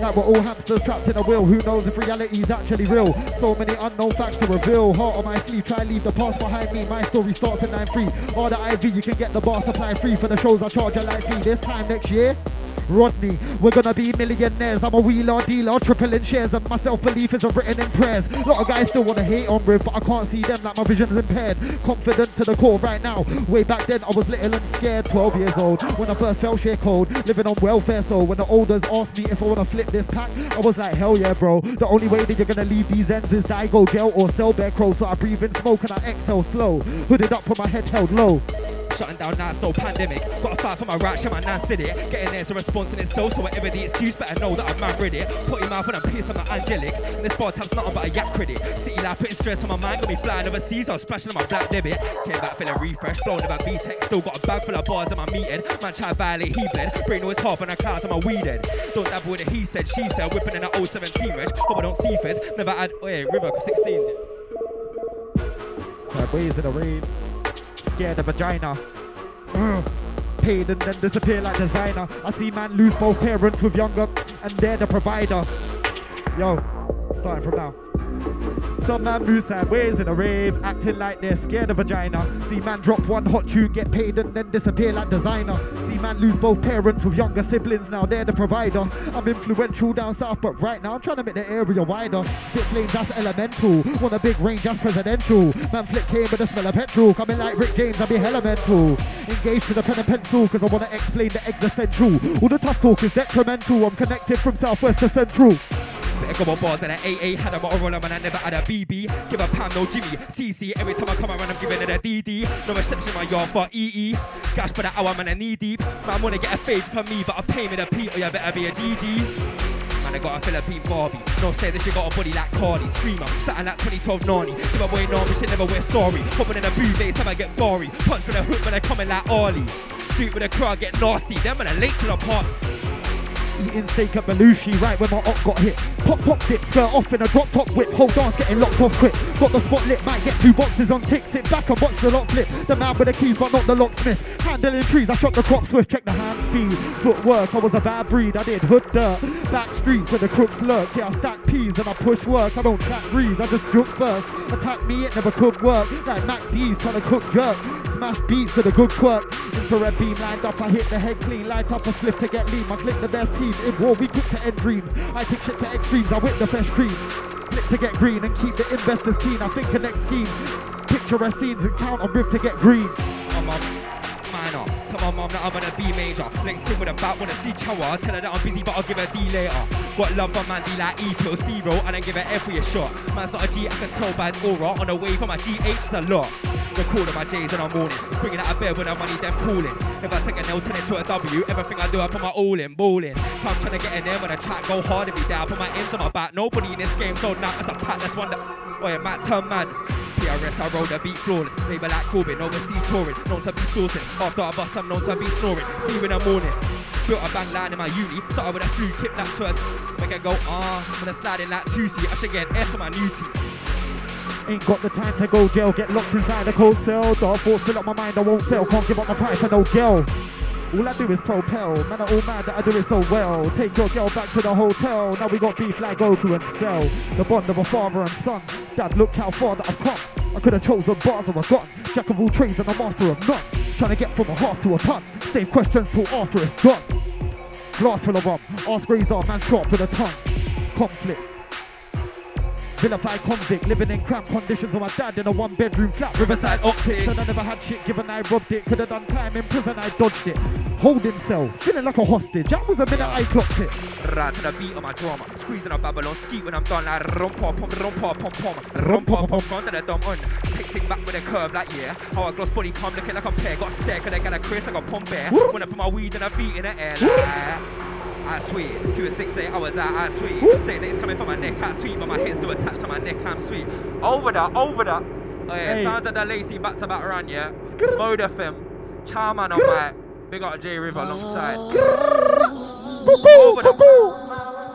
Like we're all hamsters trapped in a wheel. Who knows if reality's actually real? So many unknown facts to reveal. Heart on my sleeve, try leave the past behind me. My story starts at 9-3. All the IV, you can get the bar supply free for the shows I charge a light fee. This time next year. Rodney, we're gonna be millionaires. I'm a wheeler dealer, triple in shares, and my self belief is written in prayers. A lot of guys still wanna hate on Riv, but I can't see them like my vision's impaired. Confident to the core right now. Way back then, I was little and scared. 12 years old when I first felt share code, living on welfare. So when the olders asked me if I wanna flip this pack, I was like, hell yeah, bro. The only way that you're gonna leave these ends is die, go jail, or sell bear crow. So I breathe in smoke and I exhale slow. Hooded up with my head held low. Shutting down nights, no pandemic. Got to fight for my right, shit, my nan said it. Getting there's a response in itself, so whatever the excuse, better know that I'm man ready. Put him out when I'm pissed, I'm angelic. And this bar tab's nothing but a yak credit. City life putting stress on my mind, got me flying overseas, I was splashing on my black debit. Came back feeling refreshed, blown about B-Tech, still got a bag full of bars in my meeting. Man to violate, he bled. Brain always half on the clouds, I'm a weeded. Don't dabble with it, he said, she said, whipping in an 017 reg. Hope I don't see fizz. Never had, oh yeah, River 16s. Sideways in the rain. Scared of vagina. Ugh. And then disappear like designer. I see man lose both parents with younger, and they're the provider. Yo, starting from now. Some man move sideways in a rave, acting like they're scared of vagina. See man drop one hot tune, get paid and then disappear like designer. See man lose both parents with younger siblings, now they're the provider. I'm influential down south, but right now I'm trying to make the area wider. Spit flames, that's elemental. Want a big range, that's presidential. Man flick came with the smell of petrol. Coming like Rick James, I be elemental. Engaged to the pen and pencil, cause I wanna explain the existential. All the tough talk is detrimental. I'm connected from southwest to central. Spit a couple bars and an AA had a Motorola man, I never had a BB. Give a pound, no Jimmy. CC, every time I come around, I'm giving it a DD. No reception, my yard for EE. Gash for the hour, man, I knee deep. Man, wanna get a fade from me, but I pay me the P, or you better be a GG. Man, I got a Philippine Barbie. No say that she got a body like Cardi. Screamer, something like 2012 Nani. Give a boy Nani, she never wear sorry. Hopping in a bouvet, some I get gory. Punch with a hook when they coming like Ollie. Shoot with a crowd, get nasty. Them man, I late to the party. Eating steak at Belushi right when my op got hit. Pop pop dip, skirt off in a drop top whip. Whole dance getting locked off quick. Got the spot lit, might get two boxes on tick. Sit back and watch the lock flip. The man with the keys, but not the locksmith. Handling trees, I shot the crop swift. Check the hand speed. Footwork, I was a bad breed. I did hood dirt. Back streets where the crooks lurk. Yeah, I stack peas and I push work. I don't track breeze, I just jump first. Attack me, it never could work. Like Mac D's trying to cook jerk. Smash beats with a good quirk. Infrared beam lined up, I hit the head clean. Light up a split to get lean. I click the best team. In war, we cook to end dreams. I take shit to extremes, I whip the fresh cream. Flip to get green and keep the investors keen. I think the connect schemes. Picturesque scenes and count on riff to get green. Tell my mum that I'm on a B major. Linked in with a bat, wanna see chower. Tell her that I'm busy, but I'll give her D later. Got love for man, D like E pills, B roll, and then give her every a shot. Man's not a G, I can tell by his aura. On the way from my GH, it's a lot. Recording my J's in the morning. Springing out of bed when I'm money, then pulling. If I take a L, turn it to a W. Everything I do, I put my all in, balling. Come trying to get in there when I track go hard and be down. Put my ends on my back. Nobody in this game, so now it's a pack. Let's wonder. Oh yeah, Matt turn mad. PRS, I roll the beat flawless. Label like Corbin, overseas touring. Known to be sourcing. After I bust, I'm known to be snoring. See you in the morning. Built a bang line in my uni. Started with a flu, kick that a. Make it go, ah. When I slide in like 2C, I should get an S on my new team. Ain't got the time to go jail, get locked inside a cold cell. Dark force fill up my mind, I won't fail. Can't give up my pride for no girl. All I do is propel, man, are all mad that I do it so well. Take your girl back to the hotel. Now we got beef like Goku and Cell. The bond of a father and son. Dad, look how far that I've come. I could have chosen bars or a gun. Jack of all trades and a master of none. Trying to get from a half to a ton. Save questions till after it's done. Glass full of rum. Ask Razor, man sharp with the tongue. Conflict. Vilified convict, living in cramped conditions with my dad in a one bedroom flat, Riverside Optics. And I never had shit given I robbed it. Could have done time in prison, I dodged it. Holding cell, feeling like a hostage. That was a minute I clocked it. Right to the beat of my drama. Squeezing a Babylon ski when I'm done like rumpa pom rumpa pom pom. Rumpa pom pom to the dumb un. Picking back with a curve like yeah. How I gloss body come looking like a pear. Got stare cause I got a Chris, I got pump bear. When I put my weed and I beat in the air like. I sweet. Q6 8 hours out, I sweet. Say that it's coming from my neck, I sweet, but my head's still attached to my neck, I'm sweet. Over that, over that. Oh yeah, Hey. sounds like the lacy back to back run, yeah. Mode FM. Charman on my. Big up J River alongside. Over that.